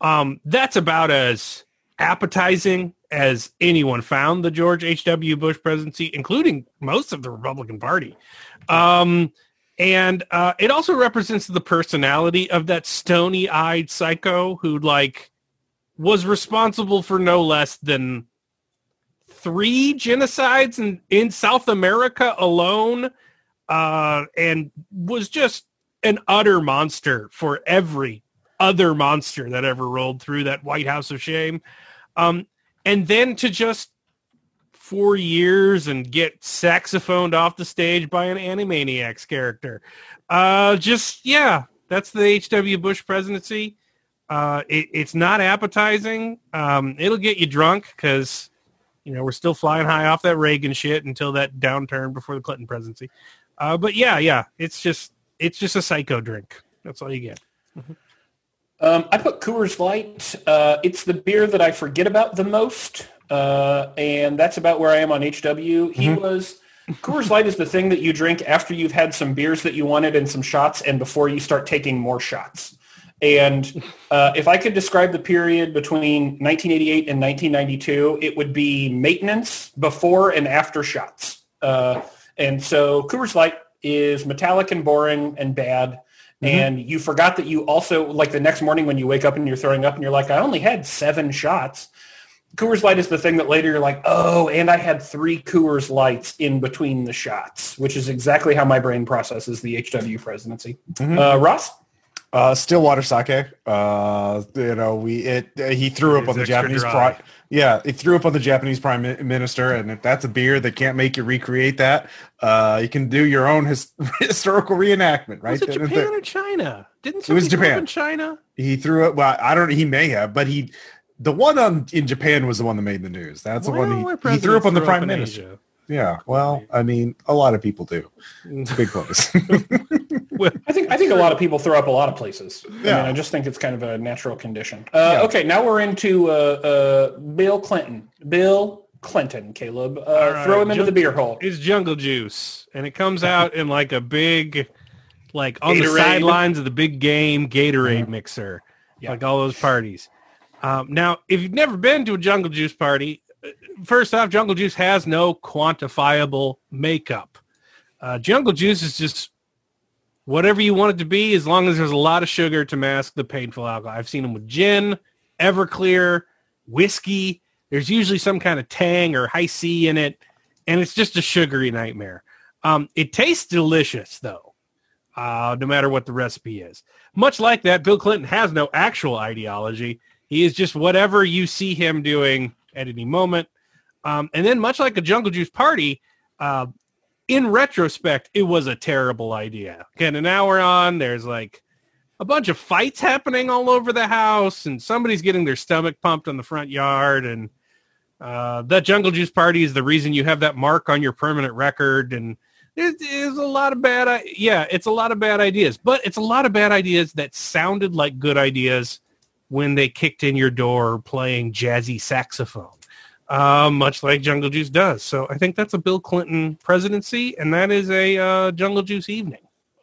um, that's about as appetizing as anyone found the George H.W. Bush presidency, including most of the Republican Party. Um, and uh, it also represents the personality of that stony-eyed psycho who like was responsible for no less than three genocides in, in South America alone uh, and was just an utter monster for every other monster that ever rolled through that White House of Shame. Um, and then to just four years and get saxophoned off the stage by an Animaniacs character. Uh, just, yeah, that's the H.W. Bush presidency. Uh, it, it's not appetizing. Um, it'll get you drunk because, you know, we're still flying high off that Reagan shit until that downturn before the Clinton presidency. Uh, but yeah, yeah, it's just, it's just a psycho drink. That's all you get. Um, I put Coors Light. Uh, it's the beer that I forget about the most, uh, and that's about where I am on HW. He was Coors Light is the thing that you drink after you've had some beers that you wanted and some shots, and before you start taking more shots. And uh, if I could describe the period between 1988 and 1992, it would be maintenance before and after shots. Uh, and so Coors Light is metallic and boring and bad. And you forgot that you also, like the next morning when you wake up and you're throwing up and you're like, I only had seven shots. Coors Light is the thing that later you're like, oh, and I had three Coors Lights in between the shots, which is exactly how my brain processes the HW presidency. Uh, Ross? Uh, Stillwater sake. Uh, you know, we it uh, he threw up on the Japanese prime. Yeah, he threw up on the Japanese prime minister, and if that's a beer that can't make you recreate that, uh, you can do your own his, historical reenactment, right? Was it Japan there. or China? Didn't It was Japan. in China? He threw it. Well, I don't. Know he may have, but he, the one on in Japan was the one that made the news. That's the Well, one he, he threw up on the prime minister. Asia. Yeah. Well, I mean, a lot of people do. It's big place. I think I think a lot of people throw up a lot of places. I Yeah. mean, I just think it's kind of a natural condition. Uh, Yeah. Okay, now we're into uh, uh, Bill Clinton. Bill Clinton, Caleb. Uh, right, throw him into the beer hole. It's jungle juice, and it comes out in like a big, like on the sidelines of the big game Gatorade mixer, Yeah. like all those parties. Um, now, if you've never been to a jungle juice party, first off, jungle juice has no quantifiable makeup. Uh, jungle juice is just whatever you want it to be, as long as there's a lot of sugar to mask the painful alcohol. I've seen them with gin, Everclear, whiskey. There's usually some kind of tang or high C in it, and it's just a sugary nightmare. Um, it tastes delicious, though, uh, no matter what the recipe is. Much like that, Bill Clinton has no actual ideology. He is just whatever you see him doing at any moment. Um, and then, much like a Jungle Juice party, uh, in retrospect, it was a terrible idea. Again, an hour on, there's like a bunch of fights happening all over the house, and somebody's getting their stomach pumped in the front yard, and uh, that Jungle Juice party is the reason you have that mark on your permanent record, and it is a lot of bad. Yeah, it's a lot of bad ideas, but it's a lot of bad ideas that sounded like good ideas when they kicked in your door playing jazzy saxophone uh, much like Jungle Juice does. So I think that's a Bill Clinton presidency, and that is a uh, Jungle Juice evening.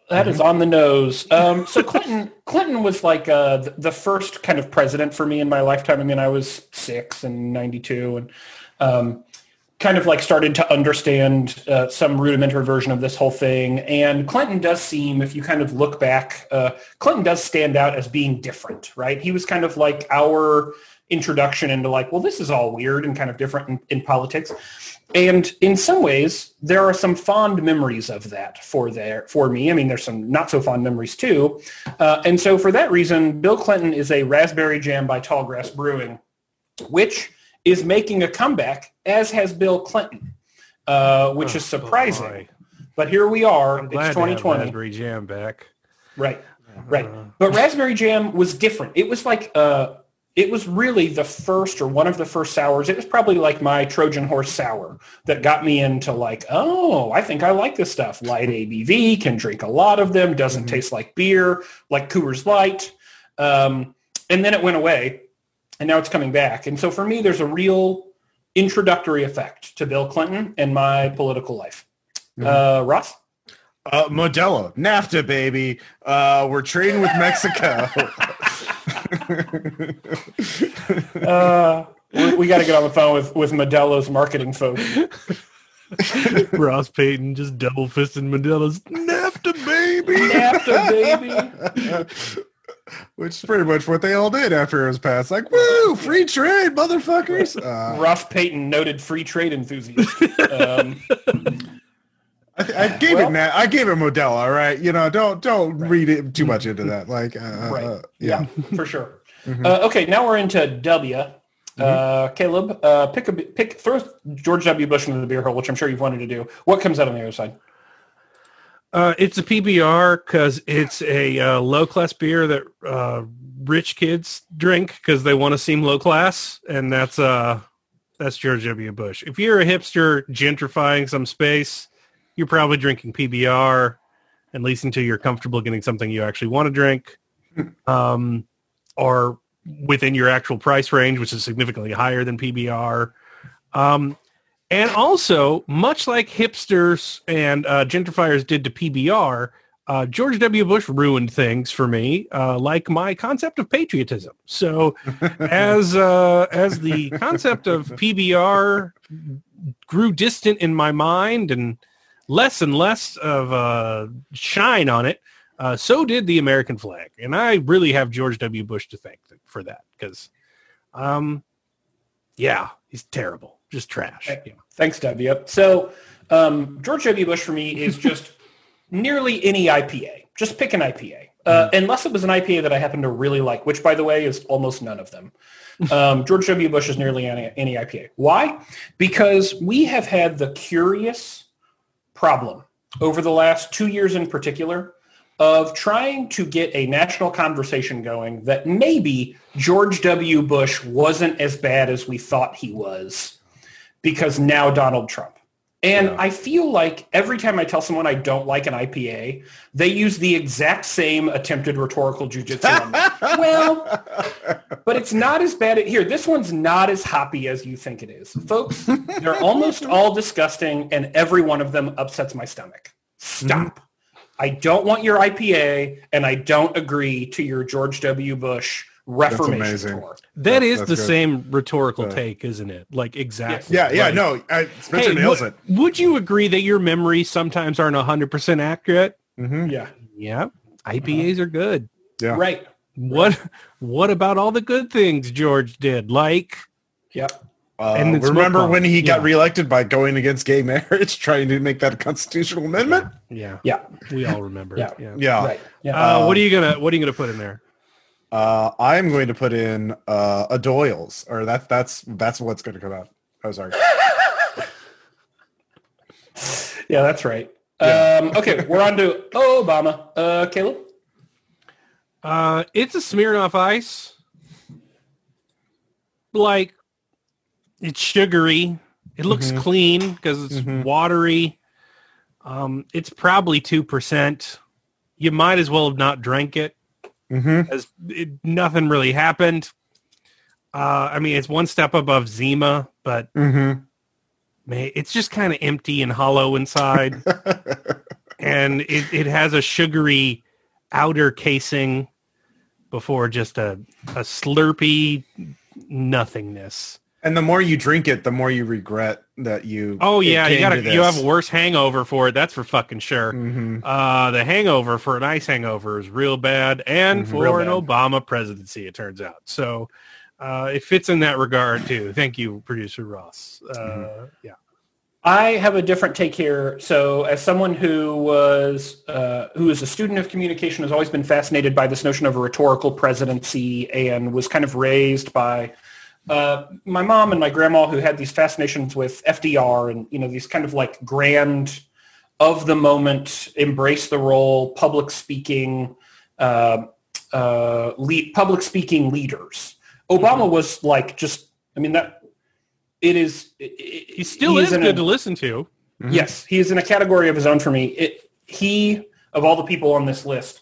That is on the nose. Um, so Clinton, Clinton was like uh, the, first kind of president for me in my lifetime. I mean, I was six and '92, and um, kind of like started to understand uh, some rudimentary version of this whole thing. And Clinton does seem, if you kind of look back, uh, Clinton does stand out as being different, right? He was kind of like our introduction into like, well, this is all weird and kind of different in, in politics. And in some ways, there are some fond memories of that for there for me. I mean, there's some not so fond memories too. Uh, and so for that reason, Bill Clinton is a raspberry jam by Tallgrass Brewing, which is making a comeback, as has Bill Clinton, uh, which is Oh, surprising. boy. but here we are. I'm It's glad to have 2020. Raspberry Jam back. Right. Right. Uh, But Raspberry Jam was different. It was like uh it was really the first or one of the first sours. It was probably like my Trojan horse sour that got me into like, oh, I think I like this stuff. Light ABV, can drink a lot of them, doesn't Mhm. taste like beer, like Coors Light. Um, and then it went away and now it's coming back. And so for me, there's a real introductory effect to Bill Clinton and my political life. Mhm. Uh, Ross? Uh, Modelo, NAFTA, baby. Uh, we're trading with Mexico. Uh, we, we got to get on the phone with, with Modelo's marketing folks. Ross Payton just double fisted Modelo's NAFTA baby. NAFTA, baby. Which is pretty much what they all did after it was passed. Like, woo, free trade, motherfuckers. Uh, Ross Payton, noted free trade enthusiast. Um, I, th- I gave Well- it. Na- I gave it Modelo. All right, you know, don't don't Right. read it too much into that. Like, uh, right. uh, yeah, for sure. Mhm. Uh, okay, now we're into W. Uh, Caleb, uh, pick a pick. Throw George W. Bush into the beer hole, which I'm sure you've wanted to do. What comes out on the other side? Uh, it's a PBR because it's a uh, low class beer that uh, rich kids drink because they want to seem low class, and that's uh, that's George W. Bush. If you're a hipster gentrifying some space, you're probably drinking PBR, at least until you're comfortable getting something you actually want to drink, um, or within your actual price range, which is significantly higher than PBR. Um, and also, much like hipsters and uh, gentrifiers did to PBR, uh, George W. Bush ruined things for me, uh, like my concept of patriotism. So, as uh, as the concept of PBR grew distant in my mind and less and less of uh, shine on it, uh, so did the American flag. And I really have George W. Bush to thank for that because, um, yeah, he's terrible, just trash. Yeah. Thanks, W. So um, George W. Bush for me is just nearly any IPA. Just pick an IPA. Uh, Unless it was an IPA that I happen to really like, which, by the way, is almost none of them. Um, George W. Bush is nearly any, any IPA. Why? Because we have had the curious problem over the last two years in particular of trying to get a national conversation going that maybe George W. Bush wasn't as bad as we thought he was because now Donald Trump. And Yeah. I feel like every time I tell someone I don't like an IPA, they use the exact same attempted rhetorical jujitsu on well, but it's not as bad. At, Here, this one's not as hoppy as you think it is. Folks, they're almost all disgusting, and every one of them upsets my stomach. Stop. Mm-hmm. I don't want your IPA, and I don't agree to your George W. Bush Reformation amazing. tour. That That's- is that's the good. same rhetorical Uh, take, isn't it? Like exactly. Yeah, yeah, Like, no, I, Spencer Hey, nails would, it. would you agree that your memories sometimes aren't 100% accurate? hmm Yeah, Yeah. IPAs are good. Yeah. right. What what about all the good things George did? Like Yep. Uh, And remember when he got Yeah. reelected by going against gay marriage, trying to make that a constitutional amendment? yeah, Yeah. we all remember. Yeah. yeah. Yeah. Right. Yeah. Uh, what Um, are you gonna What are you gonna put in there? Uh, I'm going to put in uh, a Doyle's, or that's that's that's what's going to come out. Oh, sorry. yeah, that's right. Yeah. Um, okay, we're on to Obama. Uh, Caleb? Uh, it's a Smirnoff Ice. Like it's sugary. It looks Mhm. clean because it's Mhm. watery. Um, it's probably two percent. You might as well have not drank it. Hmm as it, nothing really happened. Uh, I mean, it's one step above Zima, but hmm man, it's just kind of empty and hollow inside, and it, it has a sugary outer casing before just a a slurpy nothingness. And the more you drink it, the more you regret that you. Oh yeah, you got to to you have a worse hangover for it. That's for fucking sure. Mhm. Uh, the hangover for an ice hangover is real bad, and Mhm. for Real an. Obama presidency, it turns out. So uh, it fits in that regard too. Thank you, producer Ross. Uh, Mm-hmm. Yeah, I have a different take here. So, as someone who was uh, who is a student of communication, has always been fascinated by this notion of a rhetorical presidency, and was kind of raised by uh, my mom and my grandma, who had these fascinations with FDR and you know these kind of like grand of the moment, embrace the role, public speaking, uh, uh, lead, public speaking leaders. Obama was like just, I mean that it is. It, he still is in good a- to listen to. Mhm. Yes, he is in a category of his own for me. It, he, of all the people on this list,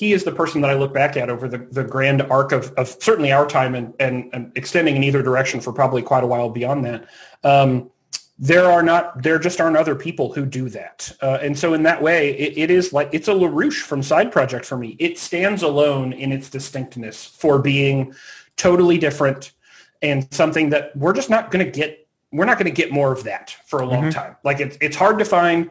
he is the person that I look back at over the, the grand arc of, of certainly our time and, and, and extending in either direction for probably quite a while beyond that. Um, there are not, there just aren't other people who do that. Uh, and so in that way, it, it is like, it's a LaRouche from Side Project for me. It stands alone in its distinctness for being totally different and something that we're just not going to get we're not going to get more of that for a long Mhm. time. Like it's it's hard to find.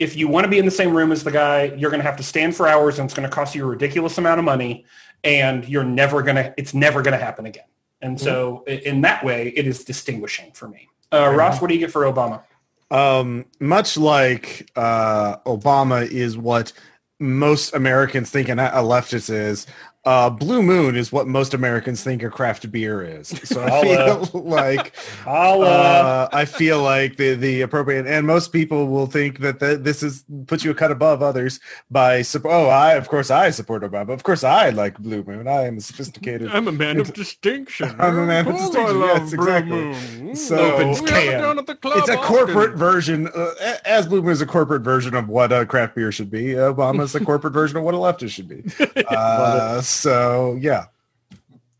If you want to be in the same room as the guy, you're going to have to stand for hours, and it's going to cost you a ridiculous amount of money, and you're never going to. It's never going to happen again. And so, in that way, it is distinguishing for me. Uh, Ross, what do you get for Obama? Um, much like uh, Obama is what most Americans think an- a leftist is. Uh, Blue Moon is what most Americans think a craft beer is. So I feel like I'll, uh, uh, I feel like the the appropriate and most people will think that the, this is puts you a cut above others by oh I of course I support Obama of course I like Blue Moon I am a sophisticated I'm a man of distinction. I'm a man of I distinction, love yes, Blue exactly. Moon. So- Opens We have it can. down at the club it's a often. corporate version uh, as Blue Moon is a corporate version of what a craft beer should be Obama is a corporate version of what a leftist should be uh, so yeah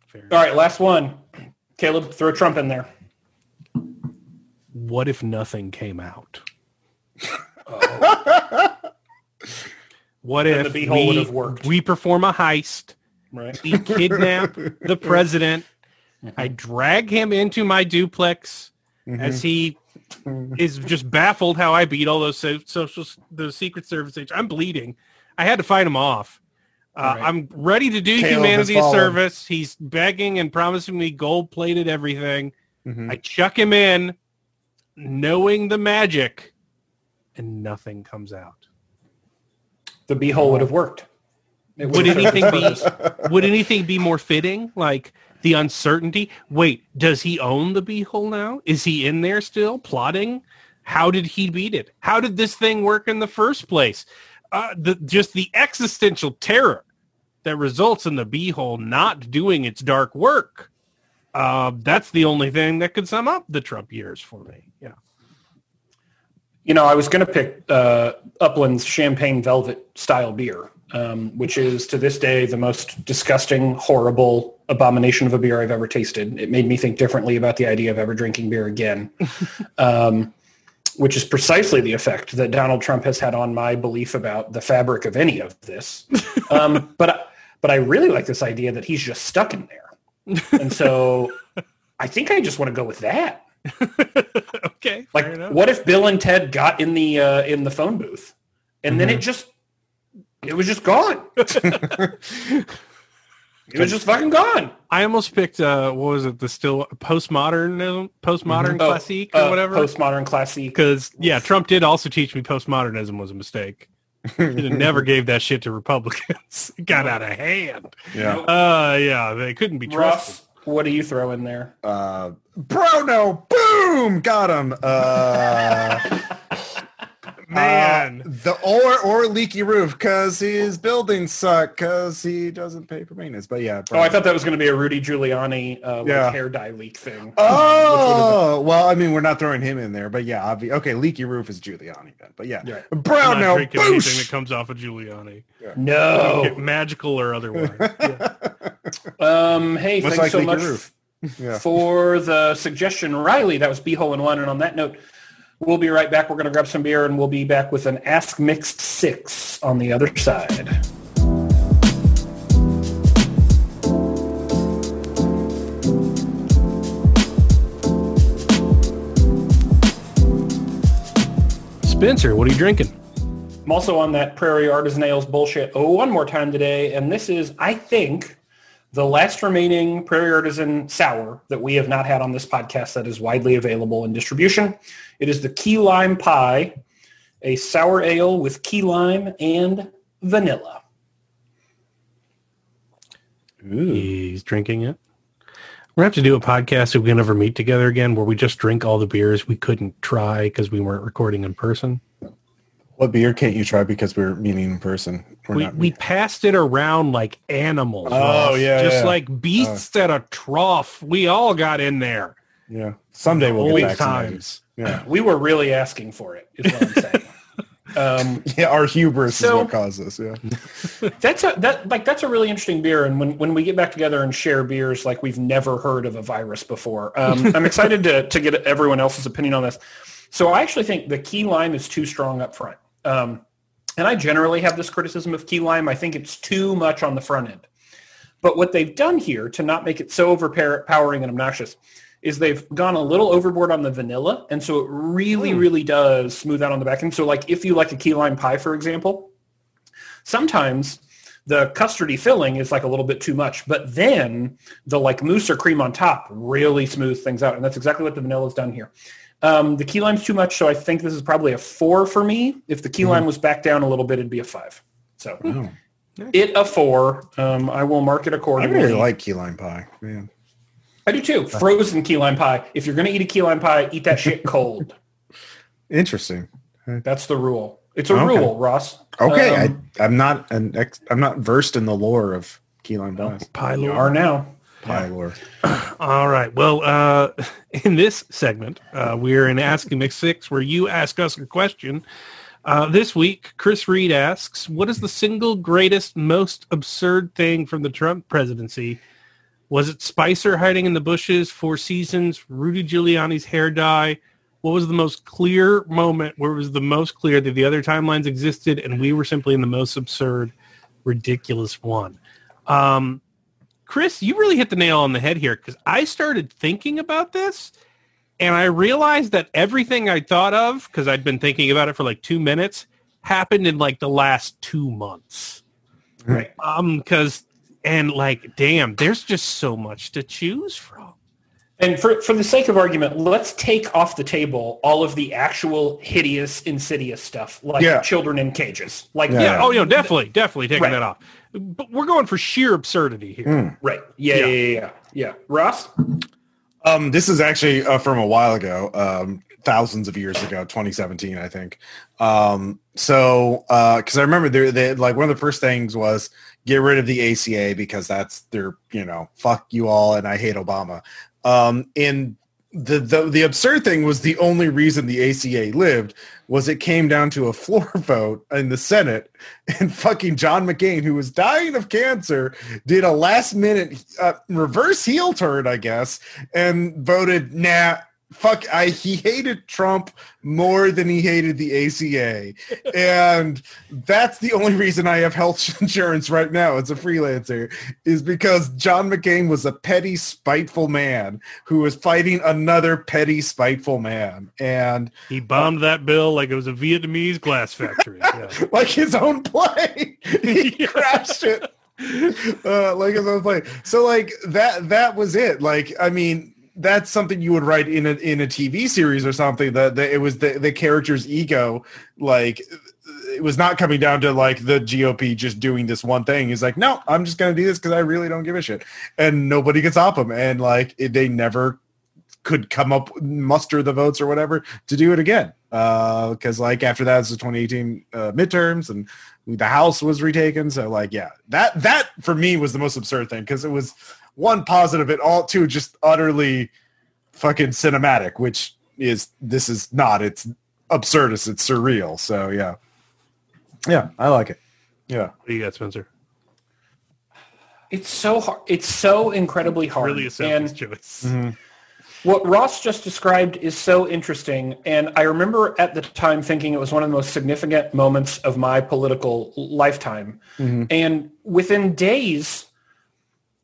Fair. all right, last one. Caleb, throw Trump in there. What if nothing came out? What Then if the beehole would we, have worked. we perform a heist? Right. We kidnap the president. I drag him into my duplex Mm-hmm. as he is just baffled how I beat all those so- social, those Secret Service agents. I'm bleeding. I had to fight him off. Uh, Right. I'm ready to do Caleb humanity a service. He's begging and promising me gold-plated everything. Mhm. I chuck him in, knowing the magic, and nothing comes out. The beehole would have worked. It Would anything be would anything be more fitting? Like the uncertainty. Wait, does he own the beehole now? Is he in there still plotting? How did he beat it? How did this thing work in the first place? Uh, the, just the existential terror that results in the beehole not doing its dark work. Uh, that's the only thing that could sum up the Trump years for me. Yeah. You know, I was going to pick uh, Upland's Champagne Velvet style beer, um, which is to this day the most disgusting, horrible abomination of a beer I've ever tasted. It made me think differently about the idea of ever drinking beer again, um, which is precisely the effect that Donald Trump has had on my belief about the fabric of any of this. Um, but I- but I really like this idea that he's just stuck in there, and so I think I just want to go with that. okay. Like, what if Bill and Ted got in the uh, in the phone booth, and then Mm-hmm. it just it was just gone. it was just fucking gone. I almost picked uh, what was it? The still postmodern postmodern Oh, classique or uh, whatever. postmodern classique. Because yeah, Trump did also teach me postmodernism was a mistake. He never gave that shit to Republicans. It got out of hand. Yeah. Uh, yeah, they couldn't be trusted. Ross, what do you throw in there? Uh, Bruno, boom, got him. Uh, Man, uh, the or or leaky roof because his buildings suck because he doesn't pay for maintenance. But yeah. Oh, I thought that was going to be a Rudy Giuliani uh, like hair dye leak thing. Oh well, I mean, we're not throwing him in there, but yeah, obvi- okay. Leaky roof is Giuliani then, but yeah, Yeah. I'm Bruno, not drinking anything that comes off of Giuliani, No. magical or otherwise. Yeah. Um, hey, Much thanks like so leaky much roof. Yeah. for the suggestion, Riley. That was B-hole in one. And on that note, we'll be right back. We're going to grab some beer and we'll be back with an Ask Mixed Six on the other side. Spencer, what are you drinking? I'm also on that Prairie Artisan Ales bullshit oh, one more time today. And this is, I think, the last remaining Prairie Artisan sour that we have not had on this podcast that is widely available in distribution. It is the Key Lime Pie, a sour ale with key lime and vanilla. He's drinking it. We're gonna have to do a podcast if we can ever meet together again, where we just drink all the beers we couldn't try because we weren't recording in person. What beer can't you try because we're meeting in person? We're we not we passed it around like animals. Oh, Ross. yeah, just yeah. like beasts at a trough. We all got in there. yeah. Someday we'll Old get vaccinated. times. Yeah. We were really asking for it, is what I'm saying. um, Yeah, our hubris So- is what caused this. Yeah. that's a that like that's a really interesting beer and when, when we get back together and share beers like we've never heard of a virus before um, i'm excited to, to get everyone else's opinion on this so i actually think the key lime is too strong up front um, and i generally have this criticism of key lime. I think it's too much on the front end. But what they've done here to not make it so overpowering and obnoxious is they've gone a little overboard on the vanilla. And so it really really does smooth out on the back end. So like if you like a key lime pie for example sometimes the custardy filling is like a little bit too much, but then the like mousse or cream on top really smooths things out. And that's exactly what the vanilla's done here. Um, the key lime's too much, so I think this is probably a four for me. If the key lime was back down a little bit, it'd be a five. So Oh. it a four. Um, I will mark it accordingly. I really like key lime pie. Man. I do too. Frozen key lime pie. If you're going to eat a key lime pie, eat that shit cold. Interesting. That's the rule. It's a Okay. rule, Ross. Okay, Um, I, I'm not an ex, I'm not versed in the lore of key lime pies. Pie you are now. Pie lore. All right. Well, uh, in this segment, uh, we're in Asking Mixed Six, where you ask us a question. Uh, this week, Chris Reed asks, "What is the single greatest, most absurd thing from the Trump presidency? Was it Spicer hiding in the bushes, Four Seasons, Rudy Giuliani's hair dye? What was the most clear moment where it was the most clear that the other timelines existed and we were simply in the most absurd, ridiculous one?" Um, Chris, you really hit the nail on the head here because I started thinking about this and I realized that everything I thought of, because I'd been thinking about it for like two minutes, happened in like the last two months. Right. Um, because and like, damn, there's just so much to choose from. And for, for the sake of argument, let's take off the table all of the actual hideous, insidious stuff, like Yeah. children in cages. Like, Yeah. Yeah. Oh, you know, definitely, definitely taking Right. that off. But we're going for sheer absurdity here. Mm. right. Yeah, Yeah. yeah, yeah, yeah. yeah. Ross? Um, this is actually uh, from a while ago, um, thousands of years ago, 2017, I think. Um, so, because I remember they, they like one of the first things was get rid of the ACA because that's their, you know, fuck you all and I hate Obama. Um, and the, the the absurd thing was the only reason the ACA lived was it came down to a floor vote in the Senate, and fucking John McCain, who was dying of cancer, did a last minute uh, reverse heel turn, I guess, and voted nah. Fuck, I he hated Trump more than he hated the ACA. And that's the only reason I have health insurance right now as a freelancer is because John McCain was a petty, spiteful man who was fighting another petty, spiteful man. And He bombed that bill like it was a Vietnamese glass factory. Yeah. like his own plane, he Yeah. crashed it. Uh, like his own plane. So like that that was it. Like I mean, that's something you would write in a in a TV series or something. That, that it was the the character's ego. Like it was not coming down to like the GOP just doing this one thing. He's like, no, I'm just gonna do this because I really don't give a shit, and nobody gets stop him. And like it, they never could come up muster the votes or whatever to do it again because like after that was the 2018 uh, midterms and the house was retaken so like yeah that that for me was the most absurd thing because it was one positive it all two just utterly fucking cinematic which is this is not it's absurdist it's surreal so yeah yeah i like it yeah What do you got, Spencer? It's so hard. It's so incredibly hard. Really a and selfish choice. Mm-hmm. what Ross just described is so interesting. And I remember at the time thinking it was one of the most significant moments of my political lifetime. Mm-hmm. And within days,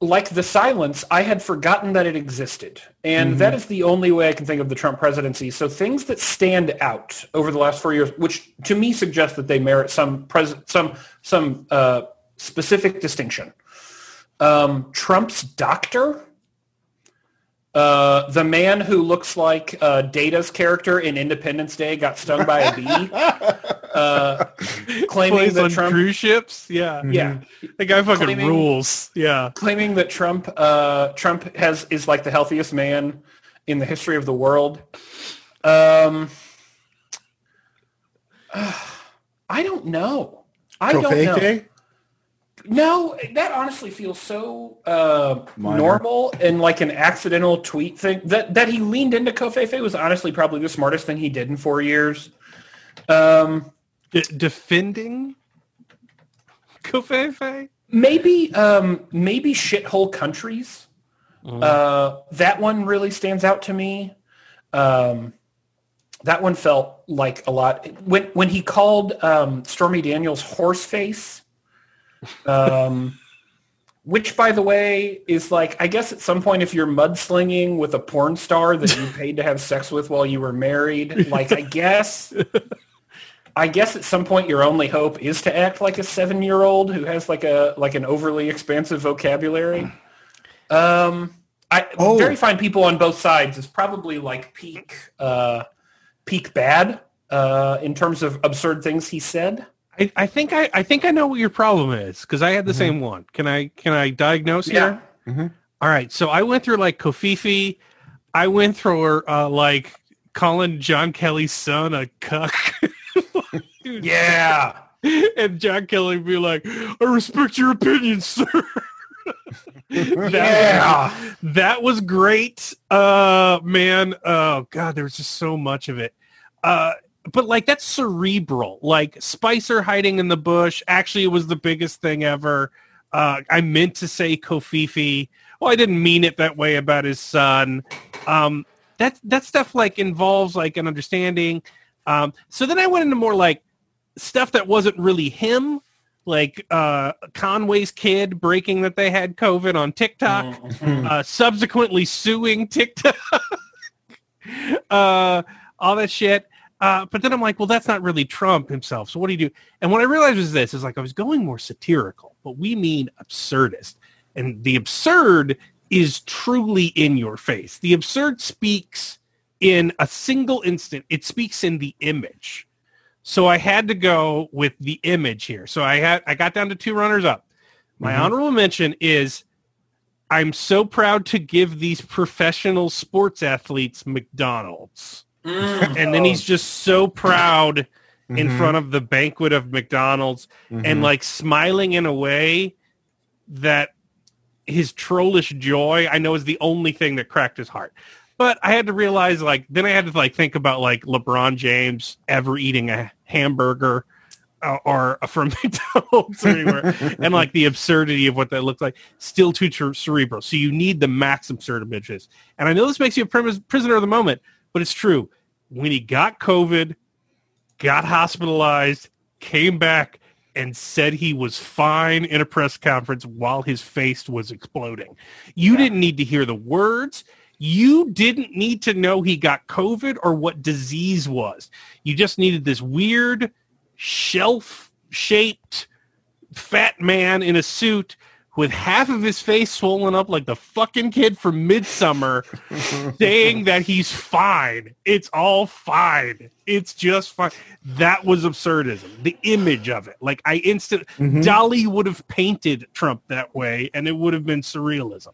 like the silence, I had forgotten that it existed. And that is the only way I can think of the Trump presidency. So things that stand out over the last four years, which to me suggest that they merit some pres- some some uh, specific distinction. Um, Trump's doctor, uh, the man who looks like uh, Data's character in Independence Day got stung by a bee, uh, claiming Plays that on Trump, cruise ships. Yeah. yeah, the guy fucking Claiming- rules. Yeah. claiming that Trump uh, Trump has is like the healthiest man in the history of the world. Um, I don't know. I don't know. No, that honestly feels so uh, normal and like an accidental tweet thing. That that he leaned into covfefe was honestly probably the smartest thing he did in four years. Um, D- defending covfefe? maybe um, maybe shithole countries. Uh, that one really stands out to me. Um, that one felt like a lot when when he called um, Stormy Daniels horse face. Um, which, by the way, is like I guess at some point if you're mudslinging with a porn star that you paid to have sex with while you were married, like I guess. I guess at some point your only hope is to act like a seven-year-old who has like a like an overly expansive vocabulary. Um, I Oh. very fine people on both sides is probably like peak uh, peak bad uh, in terms of absurd things he said. I, I think I, I think I know what your problem is because I had the same one. Can I can I diagnose here? Yeah. All right. So I went through like covfefe. I went through uh, like calling John Kelly's son a cuck. Dude, Yeah. and John Kelly would be like, I respect your opinion, sir. that, Yeah. that was great. Uh man, oh god, there was just so much of it. Uh but like that's cerebral. Like Spicer hiding in the bush, actually it was the biggest thing ever. Uh I meant to say covfefe. Well, I didn't mean it that way about his son. Um that that stuff like involves like an understanding. Um so then I went into more like stuff that wasn't really him, like uh Conway's kid breaking that they had COVID on TikTok Mhm. uh, subsequently suing TikTok, uh, all that shit. Uh, but then I'm like, well, that's not really Trump himself. So what do you do? And what I realized was this is like I was going more satirical, but we mean absurdist. And the absurd is truly in your face. The absurd speaks in a single instant. It speaks in the image. So I had to go with the image here. So I had I got down to two runners up. My Mhm. honorable mention is I'm so proud to give these professional sports athletes McDonald's. Mm. And then he's just so proud in Mhm, front of the banquet of McDonald's mhm. and like smiling in a way that his trollish joy I know is the only thing that cracked his heart. But I had to realize like then I had to like think about like LeBron James ever eating a hamburger uh, or from McDonald's or anywhere and like the absurdity of what that looked like still too cer- cerebral. So you need the max absurd images. And I know this makes you a prim- prisoner of the moment, but it's true. When he got COVID, got hospitalized, came back and said he was fine in a press conference while his face was exploding. You Yeah. didn't need to hear the words. You didn't need to know he got COVID or what disease was. You just needed this weird shelf-shaped fat man in a suit with half of his face swollen up like the fucking kid from Midsummer saying that he's fine. It's all fine. It's just fine. That was absurdism. The image of it. Like I instant Mhm. Dali would have painted Trump that way and it would have been surrealism.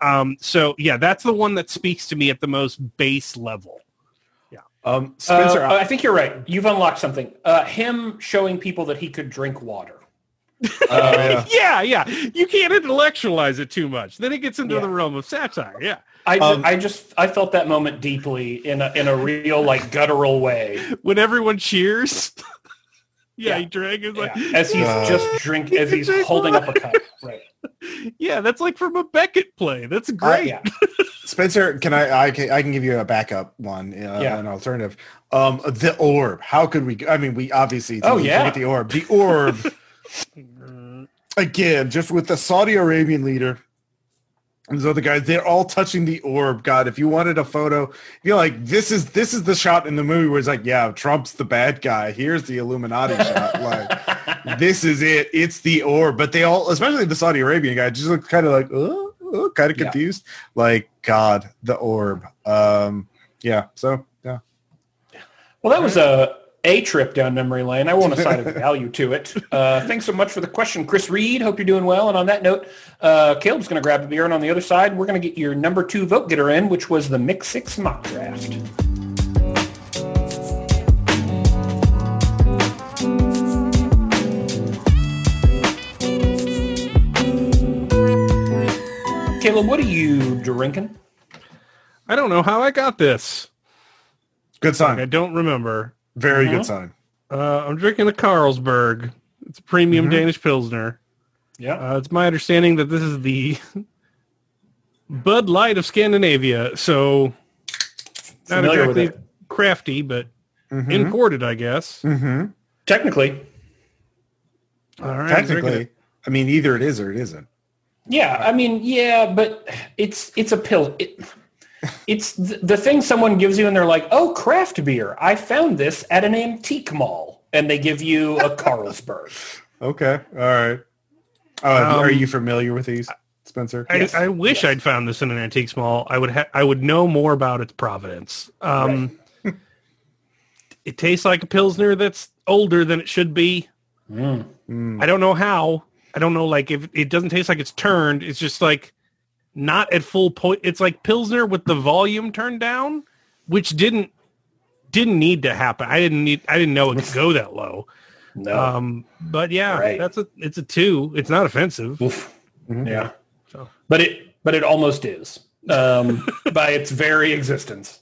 Um, so yeah, that's the one that speaks to me at the most base level. Um, Spencer, Uh, I think you're right. You've unlocked something. Uh, him showing people that he could drink water. Oh, yeah. yeah, yeah. You can't intellectualize it too much. Then it gets into Yeah. the realm of satire. Yeah. I, Um, I just I felt that moment deeply in a in a real like guttural way. When everyone cheers. yeah, Yeah. he drank. It's like, as he's Uh, just drink as he's Drink holding up a cup. Right. yeah, that's like from a Beckett play. That's I- great. Yeah. Spencer, can I, I can, I can give you a backup one, uh, Yeah. an alternative. Um, the orb. How could we? I mean, we obviously Oh, yeah. the orb. The orb again, just with the Saudi Arabian leader and those other guys, they're all touching the orb. God, if you wanted a photo, you're like, this is this is the shot in the movie where it's like, yeah, Trump's the bad guy. Here's the Illuminati shot. Like, this is it. It's the orb. But they all, especially the Saudi Arabian guy, just look kind of like, oh, oh kind of Yeah. confused. Like, God, the orb. Um, yeah. So yeah. Well, that was a a trip down memory lane. I won't assign a value to it. Uh, thanks so much for the question, Chris Reed. Hope you're doing well. And on that note, uh, Caleb's going to grab a beer, and on the other side, we're going to get your number two vote getter in, which was the Mixed Six mock draft. Caleb, what are you drinking? I don't know how I got this. Good sign. I don't remember. Very Mhm. good sign. Uh, I'm drinking a Carlsberg. It's a premium Mhm. Danish Pilsner. Yeah. Uh, it's my understanding that this is the Bud Light of Scandinavia. So not Familiar exactly crafty, but Mhm. imported, I guess. Mhm. Technically, All right, I'm Technically. I mean, either it is or it isn't. Yeah, I mean, yeah, but it's it's a pill. It, it's th- the thing someone gives you, and they're like, "Oh, craft beer! I found this at an antique mall," and they give you a Carlsberg. Okay. All right. Uh, Um, are you familiar with these, Spencer? I, Yes. I wish Yes. I'd found this in an antique mall. I would ha- I would know more about its providence. Um, it tastes like a pilsner that's older than it should be. Mm. Mm. I don't know how. I don't know like if it doesn't taste like it's turned. It's just like not at full point. It's like pilsner with the volume turned down, which didn't didn't need to happen. I didn't need. I didn't know it could go that low. No. Um, but yeah, Right. that's a it's a two. It's not offensive. Oof. Mhm. Yeah. So. But it but it almost is um, by its very existence.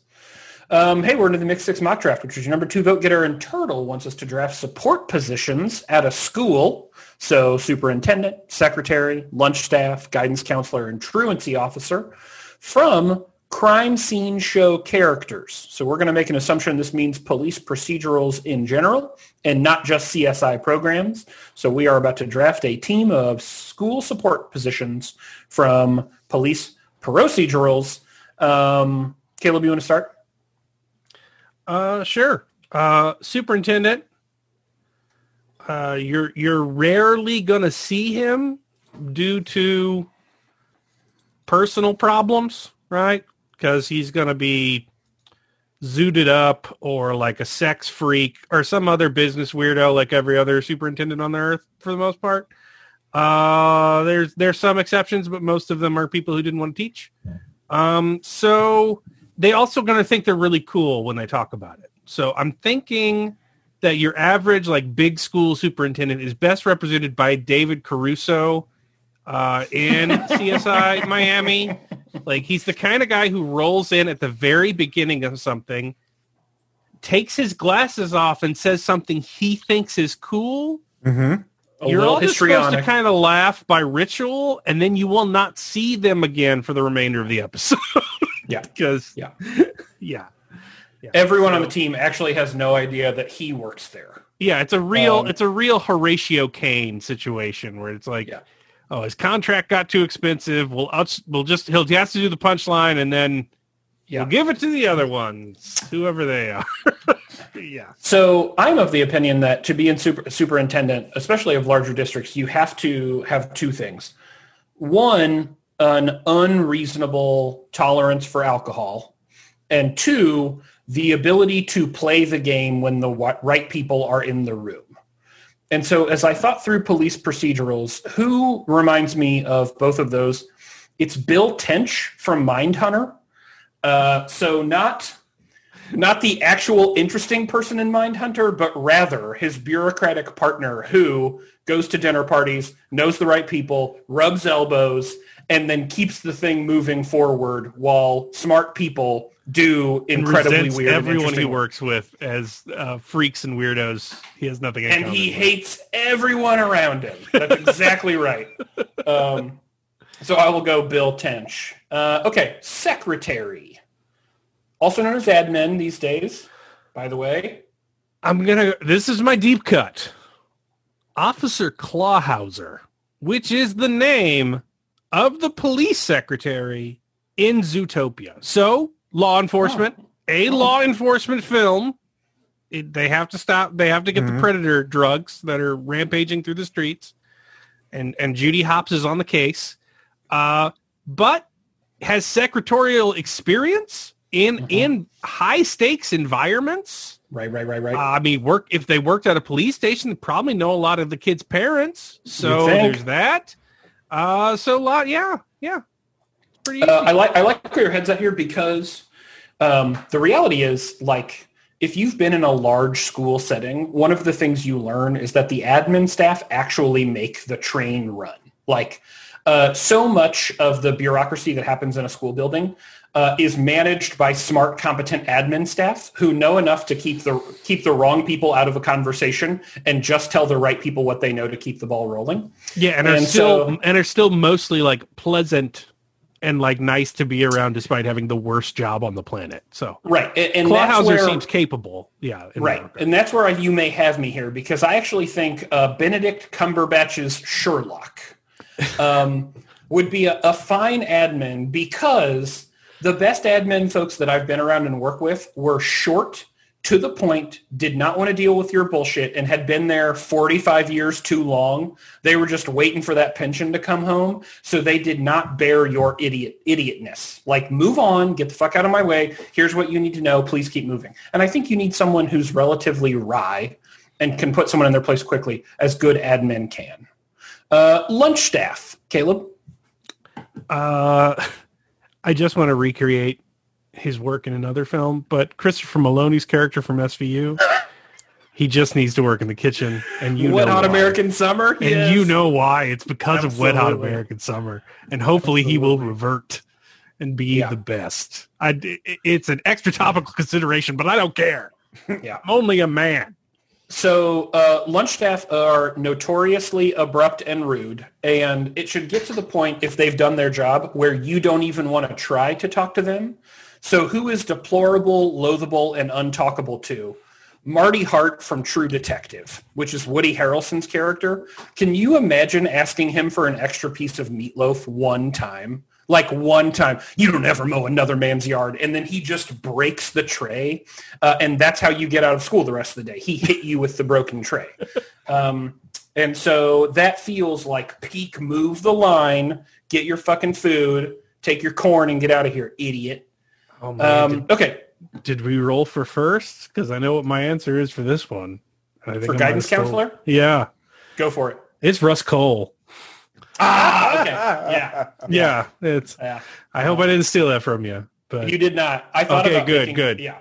Um, hey, we're into the Mixed Six mock draft, which is your number two vote getter. And Turtle wants us to draft support positions at a school. So superintendent, secretary, lunch staff, guidance counselor, and truancy officer from crime scene show characters. So we're going to make an assumption this means police procedurals in general and not just CSI programs. So we are about to draft a team of school support positions from police procedurals. Um, Caleb, you want to start? Uh, sure. Uh, superintendent. Uh, you're you're rarely gonna see him due to personal problems, right? Because he's to be zooted up or like a sex freak or some other business weirdo like every other superintendent on the earth for the most part. Uh, there's there's some exceptions, but most of them are people who didn't want to teach. Um, so they also going to think they're really cool when they talk about it. So I'm thinking that your average like big school superintendent is best represented by David Caruso uh, in CSI Miami. Like he's the kind of guy who rolls in at the very beginning of something, takes his glasses off and says something he thinks is cool. Mm-hmm. A You're all just supposed to kind of laugh by ritual, and then you will not see them again for the remainder of the episode. Yeah. because Yeah. yeah, yeah. Everyone on the team actually has no idea that he works there. Yeah, it's a real Um, it's a real Horatio Caine situation where it's like, Yeah. oh, his contract got too expensive. We'll outs, we'll just he'll he has to do the punchline and then Yeah. we'll give it to the other ones, whoever they are. yeah, So I'm of the opinion that to be in super, superintendent, especially of larger districts, you have to have two things. One, an unreasonable tolerance for alcohol. And two, the ability to play the game when the right people are in the room. And so as I thought through police procedurals, who reminds me of both of those? It's Bill Tench from Mindhunter. Uh, so not not the actual interesting person in Mindhunter, but rather his bureaucratic partner who goes to dinner parties, knows the right people, rubs elbows, and then keeps the thing moving forward while smart people do incredibly weird everyone he works with as uh, freaks and weirdos. He has nothing in and he with. hates everyone around him. That's exactly right. Um, so I will go Bill Tench. Uh, okay, secretary, also known as admin these days. By the way, I'm gonna. This is my deep cut. Officer Clawhauser, which is the name of the police secretary in Zootopia. So, law enforcement, a Oh. law enforcement film. It, they have to stop. They have to get the Mhm. predator drugs that are rampaging through the streets, and and Judy Hopps is on the case, uh, but has secretarial experience in Mhm. in high stakes environments. right, right, right, right. I mean, work if they worked at a police station, they probably know a lot of the kids' parents. So there's that. Uh, so a lot, yeah, yeah. It's pretty easy. Uh, I like I like where your head's at here because um, the reality is like if you've been in a large school setting, one of the things you learn is that the admin staff actually make the train run. Like uh, so much of the bureaucracy that happens in a school building uh, is managed by smart, competent admin staff who know enough to keep the keep the wrong people out of a conversation and just tell the right people what they know to keep the ball rolling. yeah, and are still so, and are still mostly like pleasant and like nice to be around despite having the worst job on the planet. So Right, and, and Clawhauser where, seems capable. Yeah, Right, and that's where I, you may have me here because I actually think uh, Benedict Cumberbatch's Sherlock um, would be a, a fine admin because the best admin folks that I've been around and worked with were short, to the point, did not want to deal with your bullshit, and had been there 45 years too long. They were just waiting for that pension to come home, so they did not bear your idiot idiotness. Like, move on, get the fuck out of my way. Here's what you need to know. Please keep moving. And I think you need someone who's relatively wry and can put someone in their place quickly, as good admin can. Uh, lunch staff, Caleb. Uh, I just want to recreate his work in another film, but Christopher Meloni's character from SVU, he just needs to work in the kitchen, and you Wet know Hot why. American Summer. and Yes. you know why. It's because of Wet Hot American Summer, and hopefully he will revert and be Yeah. the best. I, it's an extra topical consideration, but I don't care. Yeah. I'm only a man. So uh, lunch staff are notoriously abrupt and rude, and it should get to the point if they've done their job where you don't even want to try to talk to them. So who is deplorable, loathable, and untalkable to? Marty Hart from True Detective, which is Woody Harrelson's character. Can you imagine asking him for an extra piece of meatloaf one time? Like one time, you don't ever mow another man's yard, and then he just breaks the tray, uh, and that's how you get out of school the rest of the day. He hit you with the broken tray, um, and so that feels like peak. Move the line, get your fucking food, Take your corn and get out of here, idiot. Oh man, Um, okay, did, did we roll for first? Because I know what my answer is for this one. I think for I might guidance counselor, Yeah, go for it. it's Rust Cohle. Ah, okay, yeah, Yeah, it's. yeah. I hope I didn't steal that from you. But You did not. I thought Okay, good, making- good. Yeah,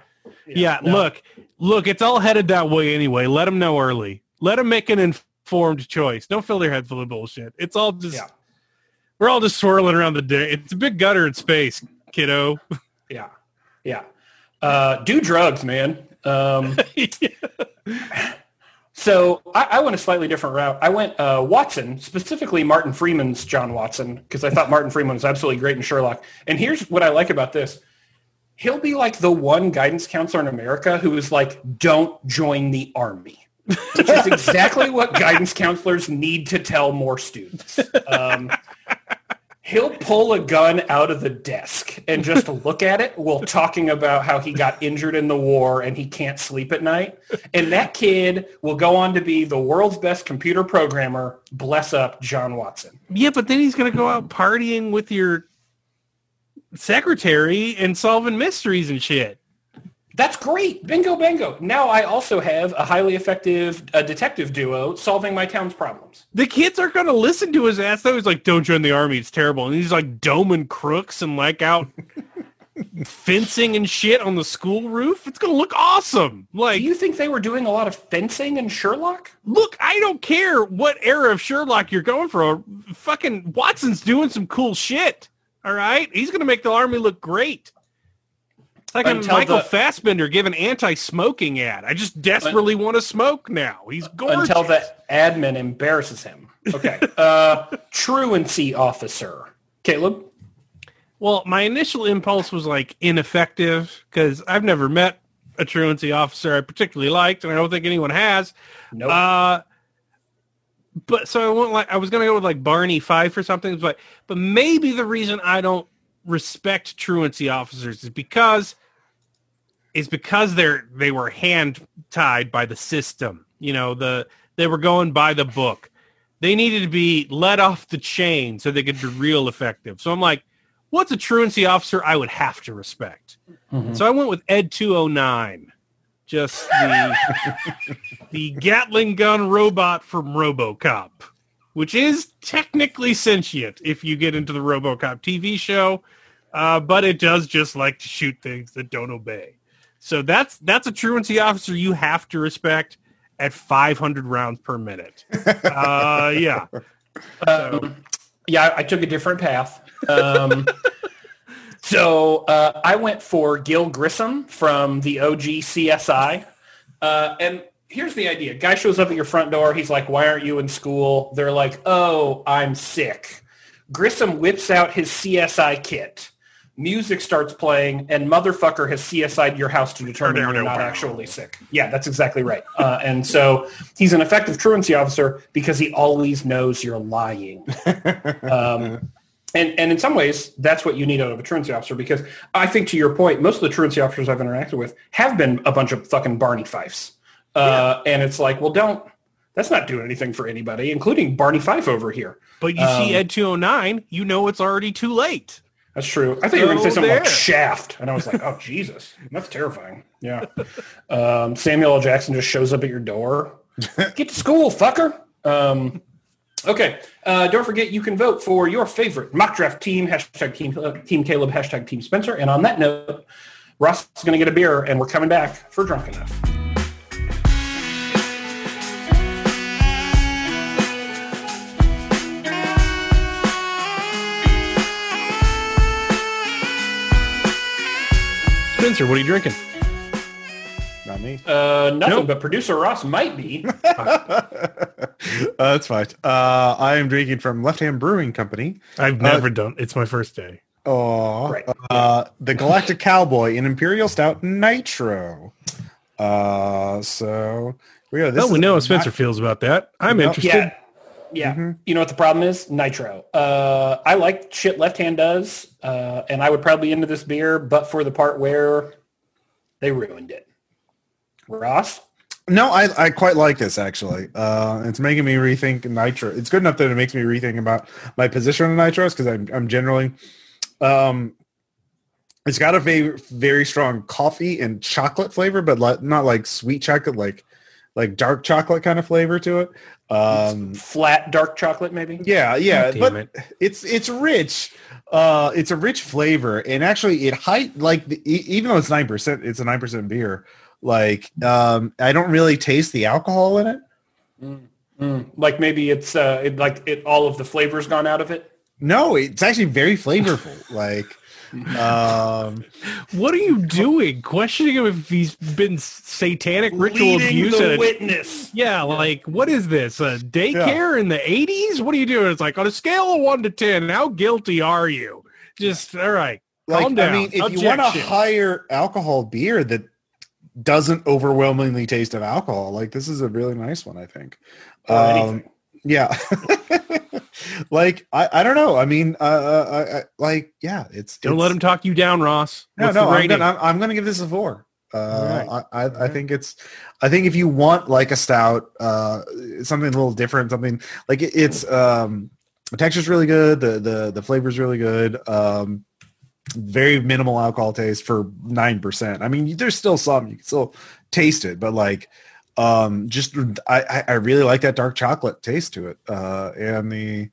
yeah, no. look, look, it's all headed that way anyway. Let them know early. Let them make an informed choice. Don't fill their head full of bullshit. It's all just. Yeah. We're all just swirling around the day. It's a big gutter in space, kiddo. Yeah, yeah. Uh, do drugs, man. Um, so I, I went a slightly different route. I went uh, Watson, specifically Martin Freeman's John Watson, because I thought Martin Freeman was absolutely great in Sherlock. And here's what I like about this. He'll be like the one guidance counselor in America who is like, don't join the army. Which is exactly what guidance counselors need to tell more students. Um, he'll pull a gun out of the desk and just look at it while talking about how he got injured in the war and he can't sleep at night. And that kid will go on to be the world's best computer programmer. Bless up John Watson. yeah, but then he's gonna go out partying with your secretary and solving mysteries and shit. That's great. Bingo, bango. Now I also have a highly effective uh, detective duo solving my town's problems. The kids aren't going to listen to his ass. Though he's like, "Don't join the army; it's terrible." And he's like doming crooks and like out fencing and shit on the school roof. It's going to look awesome. Like, Do you think they were doing a lot of fencing in Sherlock? look, I don't care what era of Sherlock you're going for. Fucking Watson's doing some cool shit. All right, he's going to make the army look great. It's like a Michael the- Fassbender giving anti-smoking ad. I just desperately want to smoke now. He's gorgeous. Until the admin embarrasses him. Okay. uh, truancy officer. Caleb? Well, my initial impulse was like ineffective because I've never met a truancy officer I particularly liked, and I don't think anyone has. Nope. Uh, but so I went like I was gonna go with like Barney Fife or something, but but maybe the reason I don't respect truancy officers is because is because they're they were hand tied by the system. You know, the they were going by the book. They needed to be let off the chain so they could be real effective. So I'm like, what's a truancy officer I would have to respect? Mhm. So I went with Ed 209. Just the the Gatling gun robot from RoboCop, which is technically sentient if you get into the RoboCop TV show, uh, but it does just like to shoot things that don't obey. So that's that's a truancy officer you have to respect at 500 rounds per minute. Uh, yeah. Um, yeah, I took a different path. Um, so uh, I went for Gil Grissom from the OG CSI. Uh, and here's the idea. Guy shows up at your front door. He's like, why aren't you in school? They're like, oh, I'm sick. Grissom whips out his CSI kit. Music starts playing, and motherfucker has CSI'd your house to determine you're not actually sick. Yeah, that's exactly right. Uh, and so he's an effective truancy officer because he always knows you're lying. Um, and, and in some ways, that's what you need out of a truancy officer because I think to your point, most of the truancy officers I've interacted with have been a bunch of fucking Barney Fifes. Uh, And it's like, well, don't, that's not doing anything for anybody, including Barney Fife over here. But you see Um, Ed 209, you know it's already too late. That's true. I thought you were going to say So something like. Shaft. And I was like, oh, Jesus, that's terrifying. Yeah. Um, Samuel L. Jackson just shows up at your door. Get to school, fucker. Um, okay. Uh, don't forget, you can vote for your favorite mock draft team, hashtag team, uh, team Caleb, hashtag team Spencer. And on that note, Ross is going to get a beer and we're coming back for Drunk Enough. Spencer, what are you drinking? Not me. Uh, nothing, Nope. but producer Ross might be. uh, that's fine. Uh, I am drinking from Left Hand Brewing Company. I've never done. It's my first day. Oh, Right. uh, the Galactic Cowboy in Imperial Stout Nitro. Uh, so yeah, this Well, we know how not- Spencer feels about that. I'm Yep. interested. Yeah. Yeah. Mhm. You know what the problem is? Nitro. Uh, I like shit left hand does, uh, and I would probably into this beer, but for the part where they ruined it. Ross? No, I, I quite like this actually. Uh, it's making me rethink nitro. It's good enough that it makes me rethink about my position on nitros because I'm I'm generally Um, it's got a very very strong coffee and chocolate flavor, but not like sweet chocolate, like like dark chocolate kind of flavor to it. Um, Flat dark chocolate, maybe. yeah, yeah, Damn but it. it's it's rich. Uh, it's a rich flavor, and actually, it height like the, e- even though it's nine percent, it's a nine percent beer. Like, um, I don't really taste the alcohol in it. Mm, like maybe it's uh, it, like it all of the flavors gone out of it. No, it's actually very flavorful. like, um, What are you doing? Questioning him if he's been satanic ritual Leading abuse? the a- witness. yeah, like what is this? A daycare in the '80s? What are you doing? It's like on a scale of one to ten, how guilty are you? Just all right. like Calm down. I mean, if you want a Objection. higher alcohol beer that doesn't overwhelmingly taste of alcohol, like this is a really nice one, I think. Um. Yeah. like I, I don't know. I mean, uh, uh, I, I, like yeah, it's Don't it's, let him talk you down, Ross. No, What's no, I'm gonna, I'm, I'm gonna give this a four. Uh, Alright. I, I, I think it's, I think if you want like a stout, uh, something a little different, something like it, it's, um, the texture's really good. The, the, the flavor's really good. Um, very minimal alcohol taste for 9%. I mean, there's still some, you can still taste it, but like, um, just, I, I- really like that dark chocolate taste to it. Uh, and the,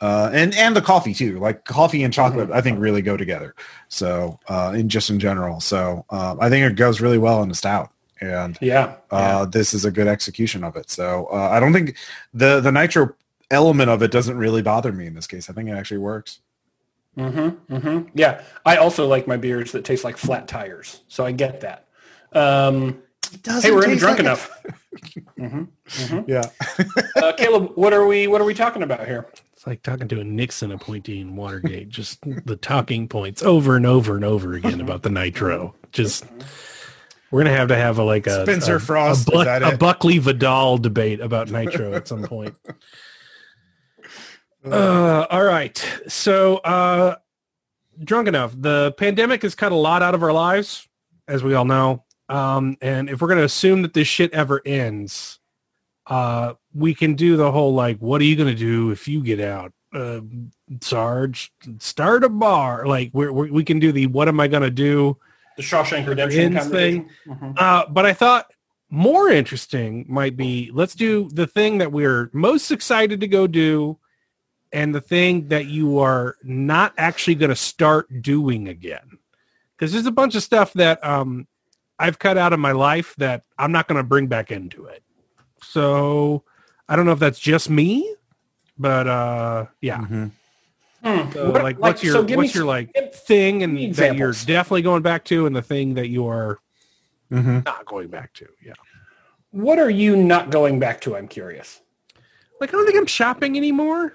uh, and, and the coffee too, like coffee and chocolate, I think really go together. So, uh, in just in general. So, um, I think it goes really well in a stout and, Yeah. uh, this is a good execution of it. So, uh, I don't think the, the nitro element of it doesn't really bother me in this case. I think it actually works. Mm-hmm. Mm-hmm. Yeah. I also like my beers that taste like flat tires. So I get that. Um, It hey, we're in taste drunk like enough. hmm it. Yeah. uh, Caleb, what are we what are we talking about here? It's like talking to a Nixon appointee in Watergate. Just the talking points over and over and over again about the nitro. Just we're gonna have to have a like a Spencer a, Frost, a, is that a? Buckley Vidal debate about nitro at some point. Uh, all right. So, uh, drunk enough. The pandemic has cut a lot out of our lives, as we all know. Um, and if we're going to assume that this shit ever ends, uh, we can do the whole like, what are you going to do if you get out? Uh, Sarge, start a bar. Like we're, we we can do the what am I going to do? The Shawshank Redemption Ends conversation. Mhm. Uh, but I thought more interesting might be let's do the thing that we're most excited to go do and the thing that you are not actually going to start doing again. Because there's a bunch of stuff that um, I've cut out of my life that I'm not going to bring back into it. So I don't know if that's just me, but uh, yeah. Mhm. Hmm. So, What- like, what's your so give me what's your like thing and me that you're definitely going back to, and the thing that you are Mhm. not going back to? Yeah. What are you not going back to? I'm curious. Like I don't think I'm shopping anymore.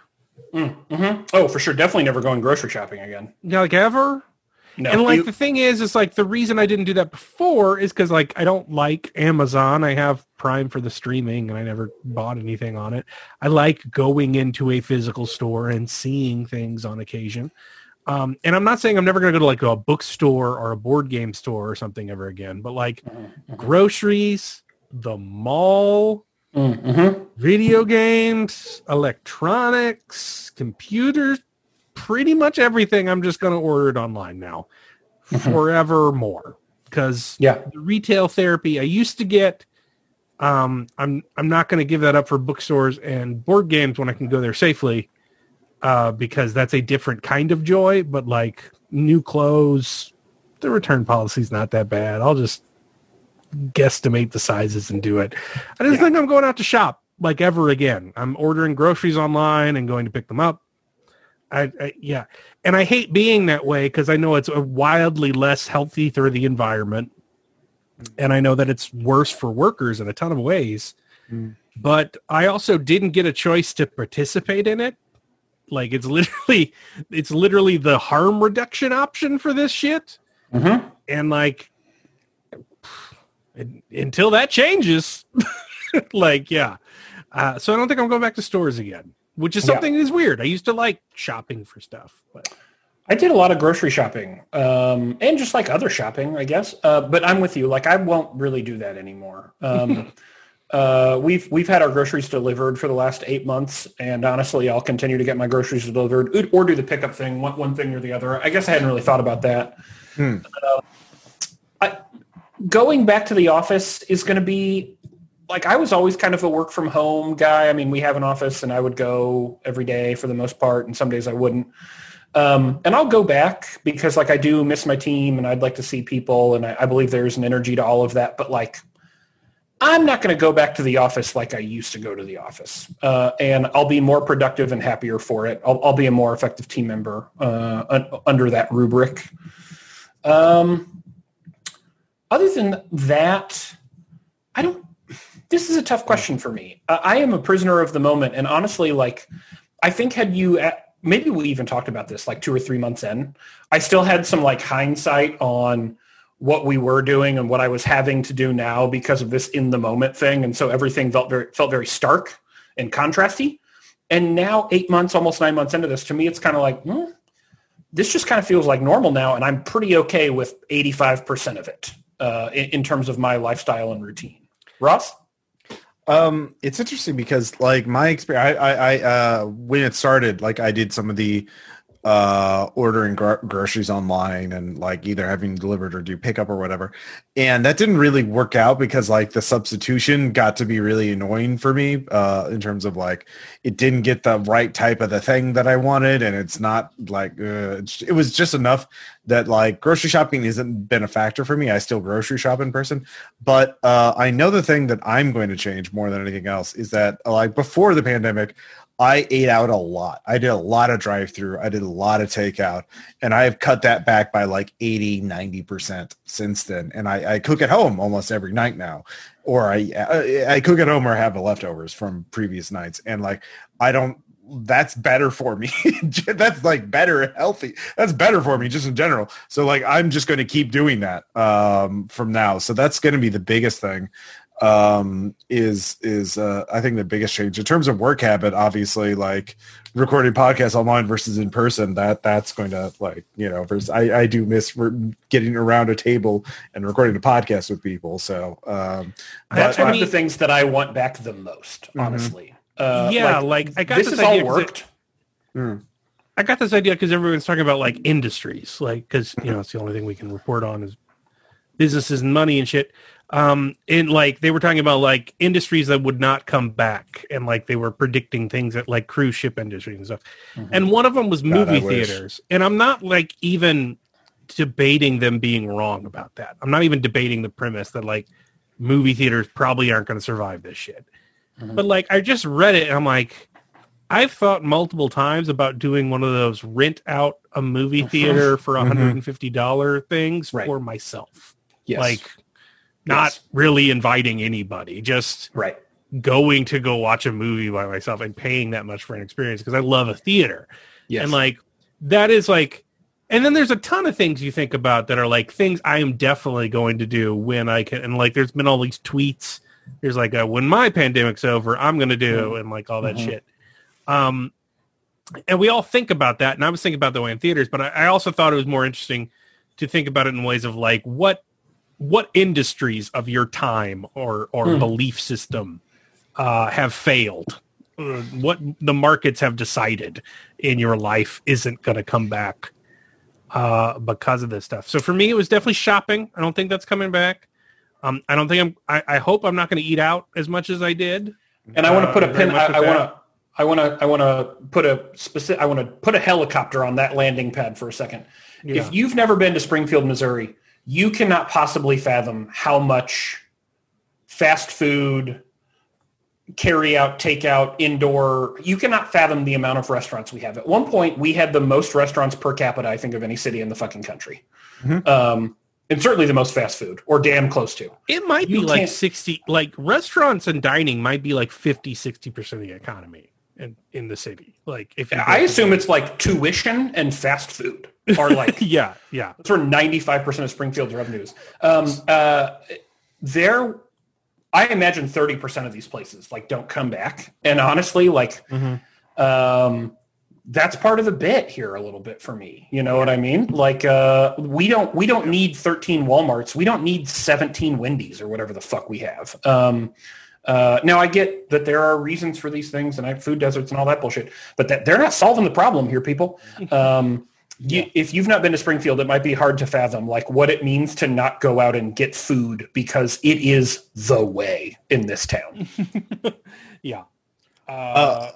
Mm-hmm. Oh, for sure. Definitely never going grocery shopping again. Yeah, like ever. No. and like you- the thing is, is like the reason I didn't do that before is because like I don't like Amazon. I have Prime for the streaming, and I never bought anything on it. I like going into a physical store and seeing things on occasion. Um, and I'm not saying I'm never going to go to like a bookstore or a board game store or something ever again, but like Mhm. groceries, the mall, Mhm. video games, electronics, computers, pretty much everything. I'm just going to order it online now Mhm. forevermore because Yeah. the retail therapy I used to get. Um, I'm I'm not going to give that up for bookstores and board games when I can go there safely, uh, because that's a different kind of joy. But like new clothes, the return policy is not that bad. I'll just guesstimate the sizes and do it. I don't Yeah. think I'm going out to shop like ever again. I'm ordering groceries online and going to pick them up. I, I yeah, and I hate being that way because I know it's a wildly less healthy for the environment, and I know that it's worse for workers in a ton of ways. Mm. But I also didn't get a choice to participate in it. Like it's literally, it's literally the harm reduction option for this shit Mhm. and like until that changes like yeah uh, so i don't think i'm going back to stores again which is Yeah. something that is weird i used to like shopping for stuff but I did a lot of grocery shopping, um, and just like other shopping, I guess. Uh, but I'm with you. Like I won't really do that anymore. Um, Uh, we've we've had our groceries delivered for the last eight months, and honestly, I'll continue to get my groceries delivered or do the pickup thing, one, one thing or the other. I guess I hadn't really thought about that. Hmm. Uh, I, going back to the office is going to be like I was always kind of a work from home guy. I mean, we have an office, and I would go every day for the most part, and some days I wouldn't. Um, and I'll go back because like I do miss my team, and I'd like to see people, and I, I believe there's an energy to all of that. But like I'm not going to go back to the office like I used to go to the office, uh, and I'll be more productive and happier for it. I'll, I'll be a more effective team member uh, un- under that rubric. Um, other than that, I don't. This is a tough question for me. I, am a prisoner of the moment, and honestly, like I think had you maybe we even talked about this like two or three months in, I still had some like hindsight on what we were doing and what I was having to do now because of this in the moment thing. And so everything felt very, felt very stark and contrasty. And now eight months, almost nine months into this, to me, it's kind of like, hmm, this just kind of feels like normal now. And I'm pretty okay with 85% of it uh, in, in terms of my lifestyle and routine. Ross? Um, it's interesting because like my experience, I, I, I, uh, when it started, like I did some of the, uh, ordering gro- groceries online and like either having delivered or do pickup or whatever. And that didn't really work out because like the substitution got to be really annoying for me, uh, in terms of like, it didn't get the right type of the thing that I wanted. And it's not like, uh, it was just enough that like grocery shopping hasn't been a factor for me. I still grocery shop in person, but uh, I know the thing that I'm going to change more than anything else is that like before the pandemic, I ate out a lot. I did a lot of drive through. I did a lot of takeout and I have cut that back by like 80, 90% since then. And I, I cook at home almost every night now, or I, I cook at home or have the leftovers from previous nights. And like, I don't, that's better for me. that's like better healthy. That's better for me just in general. So like, I'm just going to keep doing that um, from now. So that's going to be the biggest thing um is is uh i think the biggest change in terms of work habit obviously like recording podcasts online versus in person that that's going to like you know versus i i do miss getting around a table and recording a podcast with people so um that's but, one of the things that i want back the most mm-hmm. honestly uh yeah like, like i got this, this all worked it, mm. i got this idea because everyone's talking about like industries like because you know it's the only thing we can report on is businesses and money and shit um in like they were talking about like industries that would not come back and like they were predicting things that like cruise ship industries and stuff mm-hmm. and one of them was God, movie theaters and i'm not like even debating them being wrong about that i'm not even debating the premise that like movie theaters probably aren't going to survive this shit mm-hmm. but like i just read it and i'm like i've thought multiple times about doing one of those rent out a movie theater for $150 mm-hmm. things right. for myself yes. like not yes. really inviting anybody, just right going to go watch a movie by myself and paying that much for an experience because I love a theater. Yes. And like that is like and then there's a ton of things you think about that are like things I am definitely going to do when I can and like there's been all these tweets. There's like a when my pandemic's over, I'm gonna do mm-hmm. and like all that mm-hmm. shit. Um and we all think about that and I was thinking about the way in theaters, but I, I also thought it was more interesting to think about it in ways of like what what industries of your time or or hmm. belief system uh, have failed? Uh, what the markets have decided in your life isn't going to come back uh, because of this stuff. So for me, it was definitely shopping. I don't think that's coming back. Um, I don't think I'm. I, I hope I'm not going to eat out as much as I did. And I want to put a uh, pin. I want to. I want to. I want to put a specific. I want to put a helicopter on that landing pad for a second. Yeah. If you've never been to Springfield, Missouri, you cannot possibly fathom how much fast food, carry out, take out, indoor, you cannot fathom the amount of restaurants we have. At one point, we had the most restaurants per capita, I think, of any city in the fucking country. Mm-hmm. Um, and certainly the most fast food or damn close to. It might you be like 60, like restaurants and dining might be like 50, 60% of the economy in, in the city. Like if I assume it's like tuition and fast food are like yeah yeah. that's where 95% of springfield's revenues. Um uh there i imagine 30% of these places like don't come back. And honestly like mm-hmm. um that's part of the bit here a little bit for me. You know what i mean? Like uh we don't we don't need 13 walmarts. We don't need 17 wendy's or whatever the fuck we have. Um Uh, now I get that there are reasons for these things and I have food deserts and all that bullshit, but that they're not solving the problem here, people. Um, you, if you've not been to Springfield, it might be hard to fathom like what it means to not go out and get food because it is the way in this town. Yeah. Uh, Uh,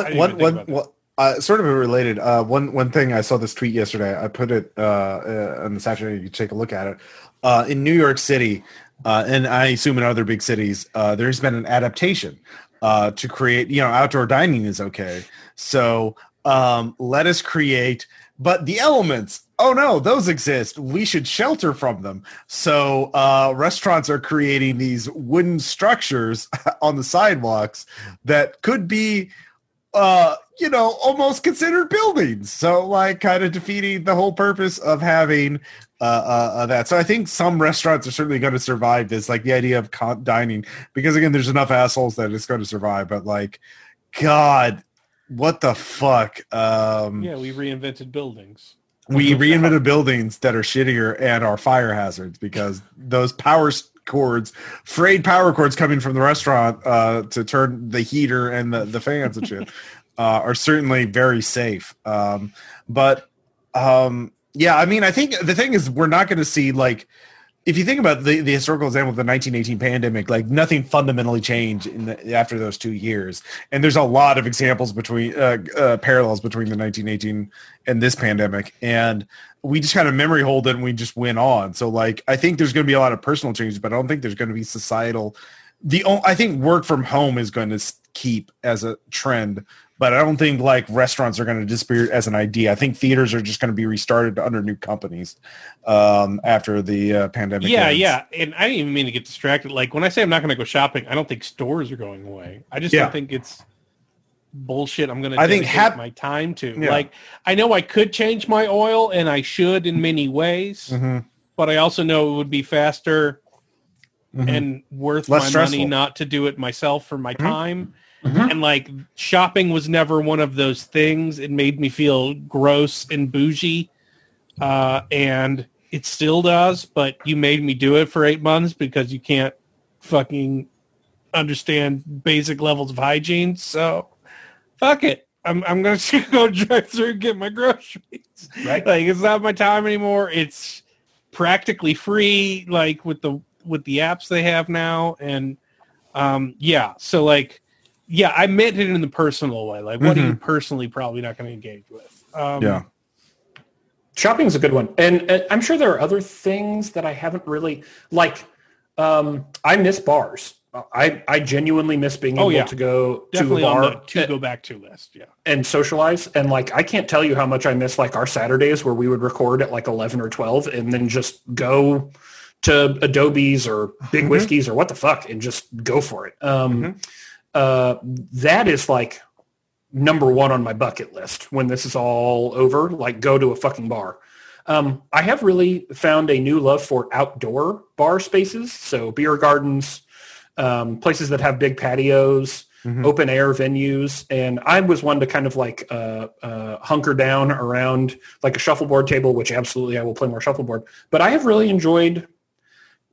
I what didn't one even think one about that. what uh, sort of related. Uh, one one thing I saw this tweet yesterday. I put it uh, uh, on the Saturday. You can take a look at it. Uh, in New York City, uh, and I assume in other big cities, uh, there's been an adaptation uh, to create. You know, outdoor dining is okay. So um, let us create. But the elements, oh no, those exist. We should shelter from them. So uh, restaurants are creating these wooden structures on the sidewalks that could be uh you know almost considered buildings so like kind of defeating the whole purpose of having uh, uh, uh that so i think some restaurants are certainly going to survive this like the idea of dining because again there's enough assholes that it's going to survive but like god what the fuck um yeah, we reinvented buildings. we reinvented buildings that are shittier and are fire hazards because those power cords, frayed power cords coming from the restaurant uh, to turn the heater and the, the fans and shit uh, are certainly very safe. Um, but um, yeah, I mean, I think the thing is we're not going to see like if you think about the, the historical example of the 1918 pandemic, like nothing fundamentally changed in the, after those two years. And there's a lot of examples between uh, uh, parallels between the 1918 and this pandemic. And we just kind of memory hold it and we just went on. So like, I think there's going to be a lot of personal changes, but I don't think there's going to be societal. The only, I think work from home is going to keep as a trend, but I don't think like restaurants are going to disappear as an idea. I think theaters are just going to be restarted under new companies um, after the uh, pandemic. Yeah, ends. yeah. And I didn't even mean to get distracted. Like when I say I'm not going to go shopping, I don't think stores are going away. I just Yeah. don't think it's bullshit. I'm going to I think hap- my time to. Yeah. Like I know I could change my oil, and I should in many ways, Mhm. but I also know it would be faster Mhm. and worth Less my stressful. money not to do it myself for my Mhm. time. Mhm. And like shopping was never one of those things. It made me feel gross and bougie. Uh, and it still does, but you made me do it for eight months because you can't fucking understand basic levels of hygiene. So fuck it. I'm, I'm going to go drive through and get my groceries. Right. Like it's not my time anymore. It's practically free, like with the, with the apps they have now. And, um, yeah, so like, yeah, I meant it in the personal way. Like, what are you personally probably not going to engage with? Um, Yeah. Shopping is a good one, and, and I'm sure there are other things that I haven't really like. Um, I miss bars. I I genuinely miss being Oh, able yeah. to go definitely to a bar to and, go back to list. Yeah. and socialize. And like, I can't tell you how much I miss like our Saturdays where we would record at like 11 or 12, and then just go to Adobe's or Big Mhm. Whiskeys or what the fuck, and just go for it. Um, Mhm. Uh, that is like number one on my bucket list when this is all over, like go to a fucking bar. Um, I have really found a new love for outdoor bar spaces. So beer gardens, um, places that have big patios, Mhm. open air venues. And I was one to kind of like uh, uh, hunker down around like a shuffleboard table, which absolutely I will play more shuffleboard. But I have really enjoyed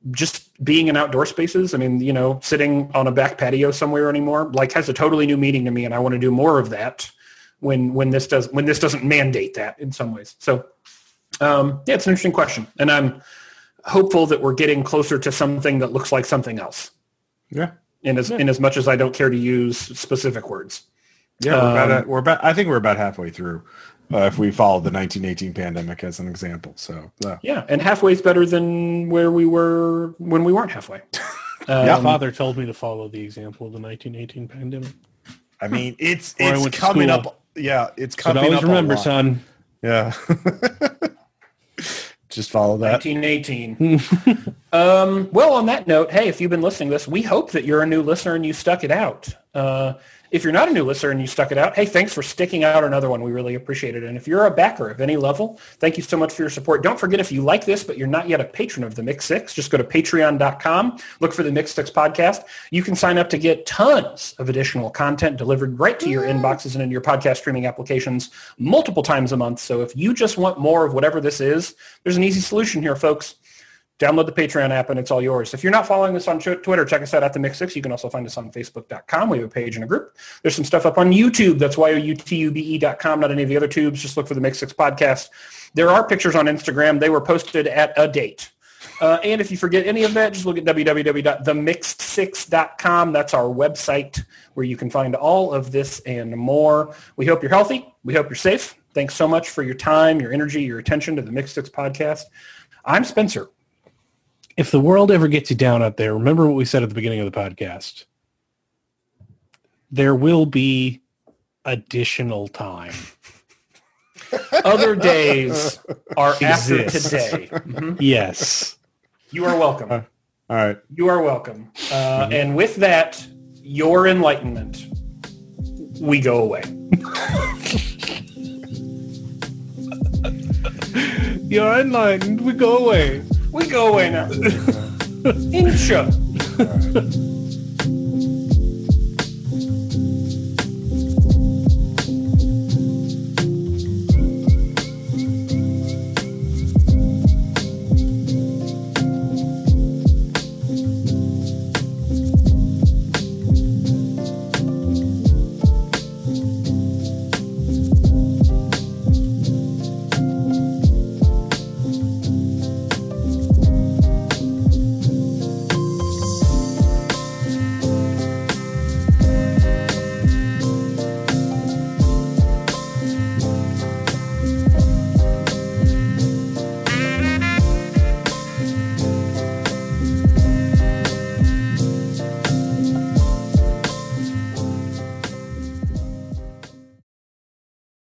just being in outdoor spaces. I mean, you know, sitting on a back patio somewhere anymore, like has a totally new meaning to me. And I want to do more of that when, when this does, when this doesn't mandate that in some ways. So um, yeah, it's an interesting question. And I'm hopeful that we're getting closer to something that looks like something else Yeah. in as, in as much as I don't care to use specific words. Yeah, we're about, Um, we're about. I think we're about halfway through. Uh, if we follow the 1918 pandemic as an example, so uh, Yeah. And halfway is better than where we were when we weren't halfway. My Um, father told me to follow the example of the 1918 pandemic. I mean, it's it's coming up. Yeah, it's But coming always up. a remember, lot. son. Yeah. Just follow that. 1918. um, well, on that note, hey, if you've been listening to this, we hope that you're a new listener and you stuck it out. Uh, if you're not a new listener and you stuck it out, hey, thanks for sticking out another one. We really appreciate it. And if you're a backer of any level, thank you so much for your support. Don't forget, if you like this, but you're not yet a patron of the Mixed Six, just go to patreon.com, look for the Mixed Six podcast. You can sign up to get tons of additional content delivered right to your mm. inboxes and in your podcast streaming applications multiple times a month. So if you just want more of whatever this is, there's an easy solution here, folks download the Patreon app and it's all yours. If you're not following us on Twitter, check us out at the Mixed Six. You can also find us on Facebook.com. We have a page and a group. There's some stuff up on YouTube. That's y-o-u-t-u-b-e.com, not any of the other tubes. Just look for the Mixed Six podcast. There are pictures on Instagram. They were posted at a date. Uh, and if you forget any of that, just look at www.themixed6.com. That's our website where you can find all of this and more. We hope you're healthy. We hope you're safe. Thanks so much for your time, your energy, your attention to the Mixed Six podcast. I'm Spencer. If the world ever gets you down out there, remember what we said at the beginning of the podcast. There will be additional time. Other days are after Exist. today. Mhm. Yes. You are welcome. All right. You are welcome. Uh, And with that, your enlightenment, we go away. You're enlightened. We go away. We go away now. Show.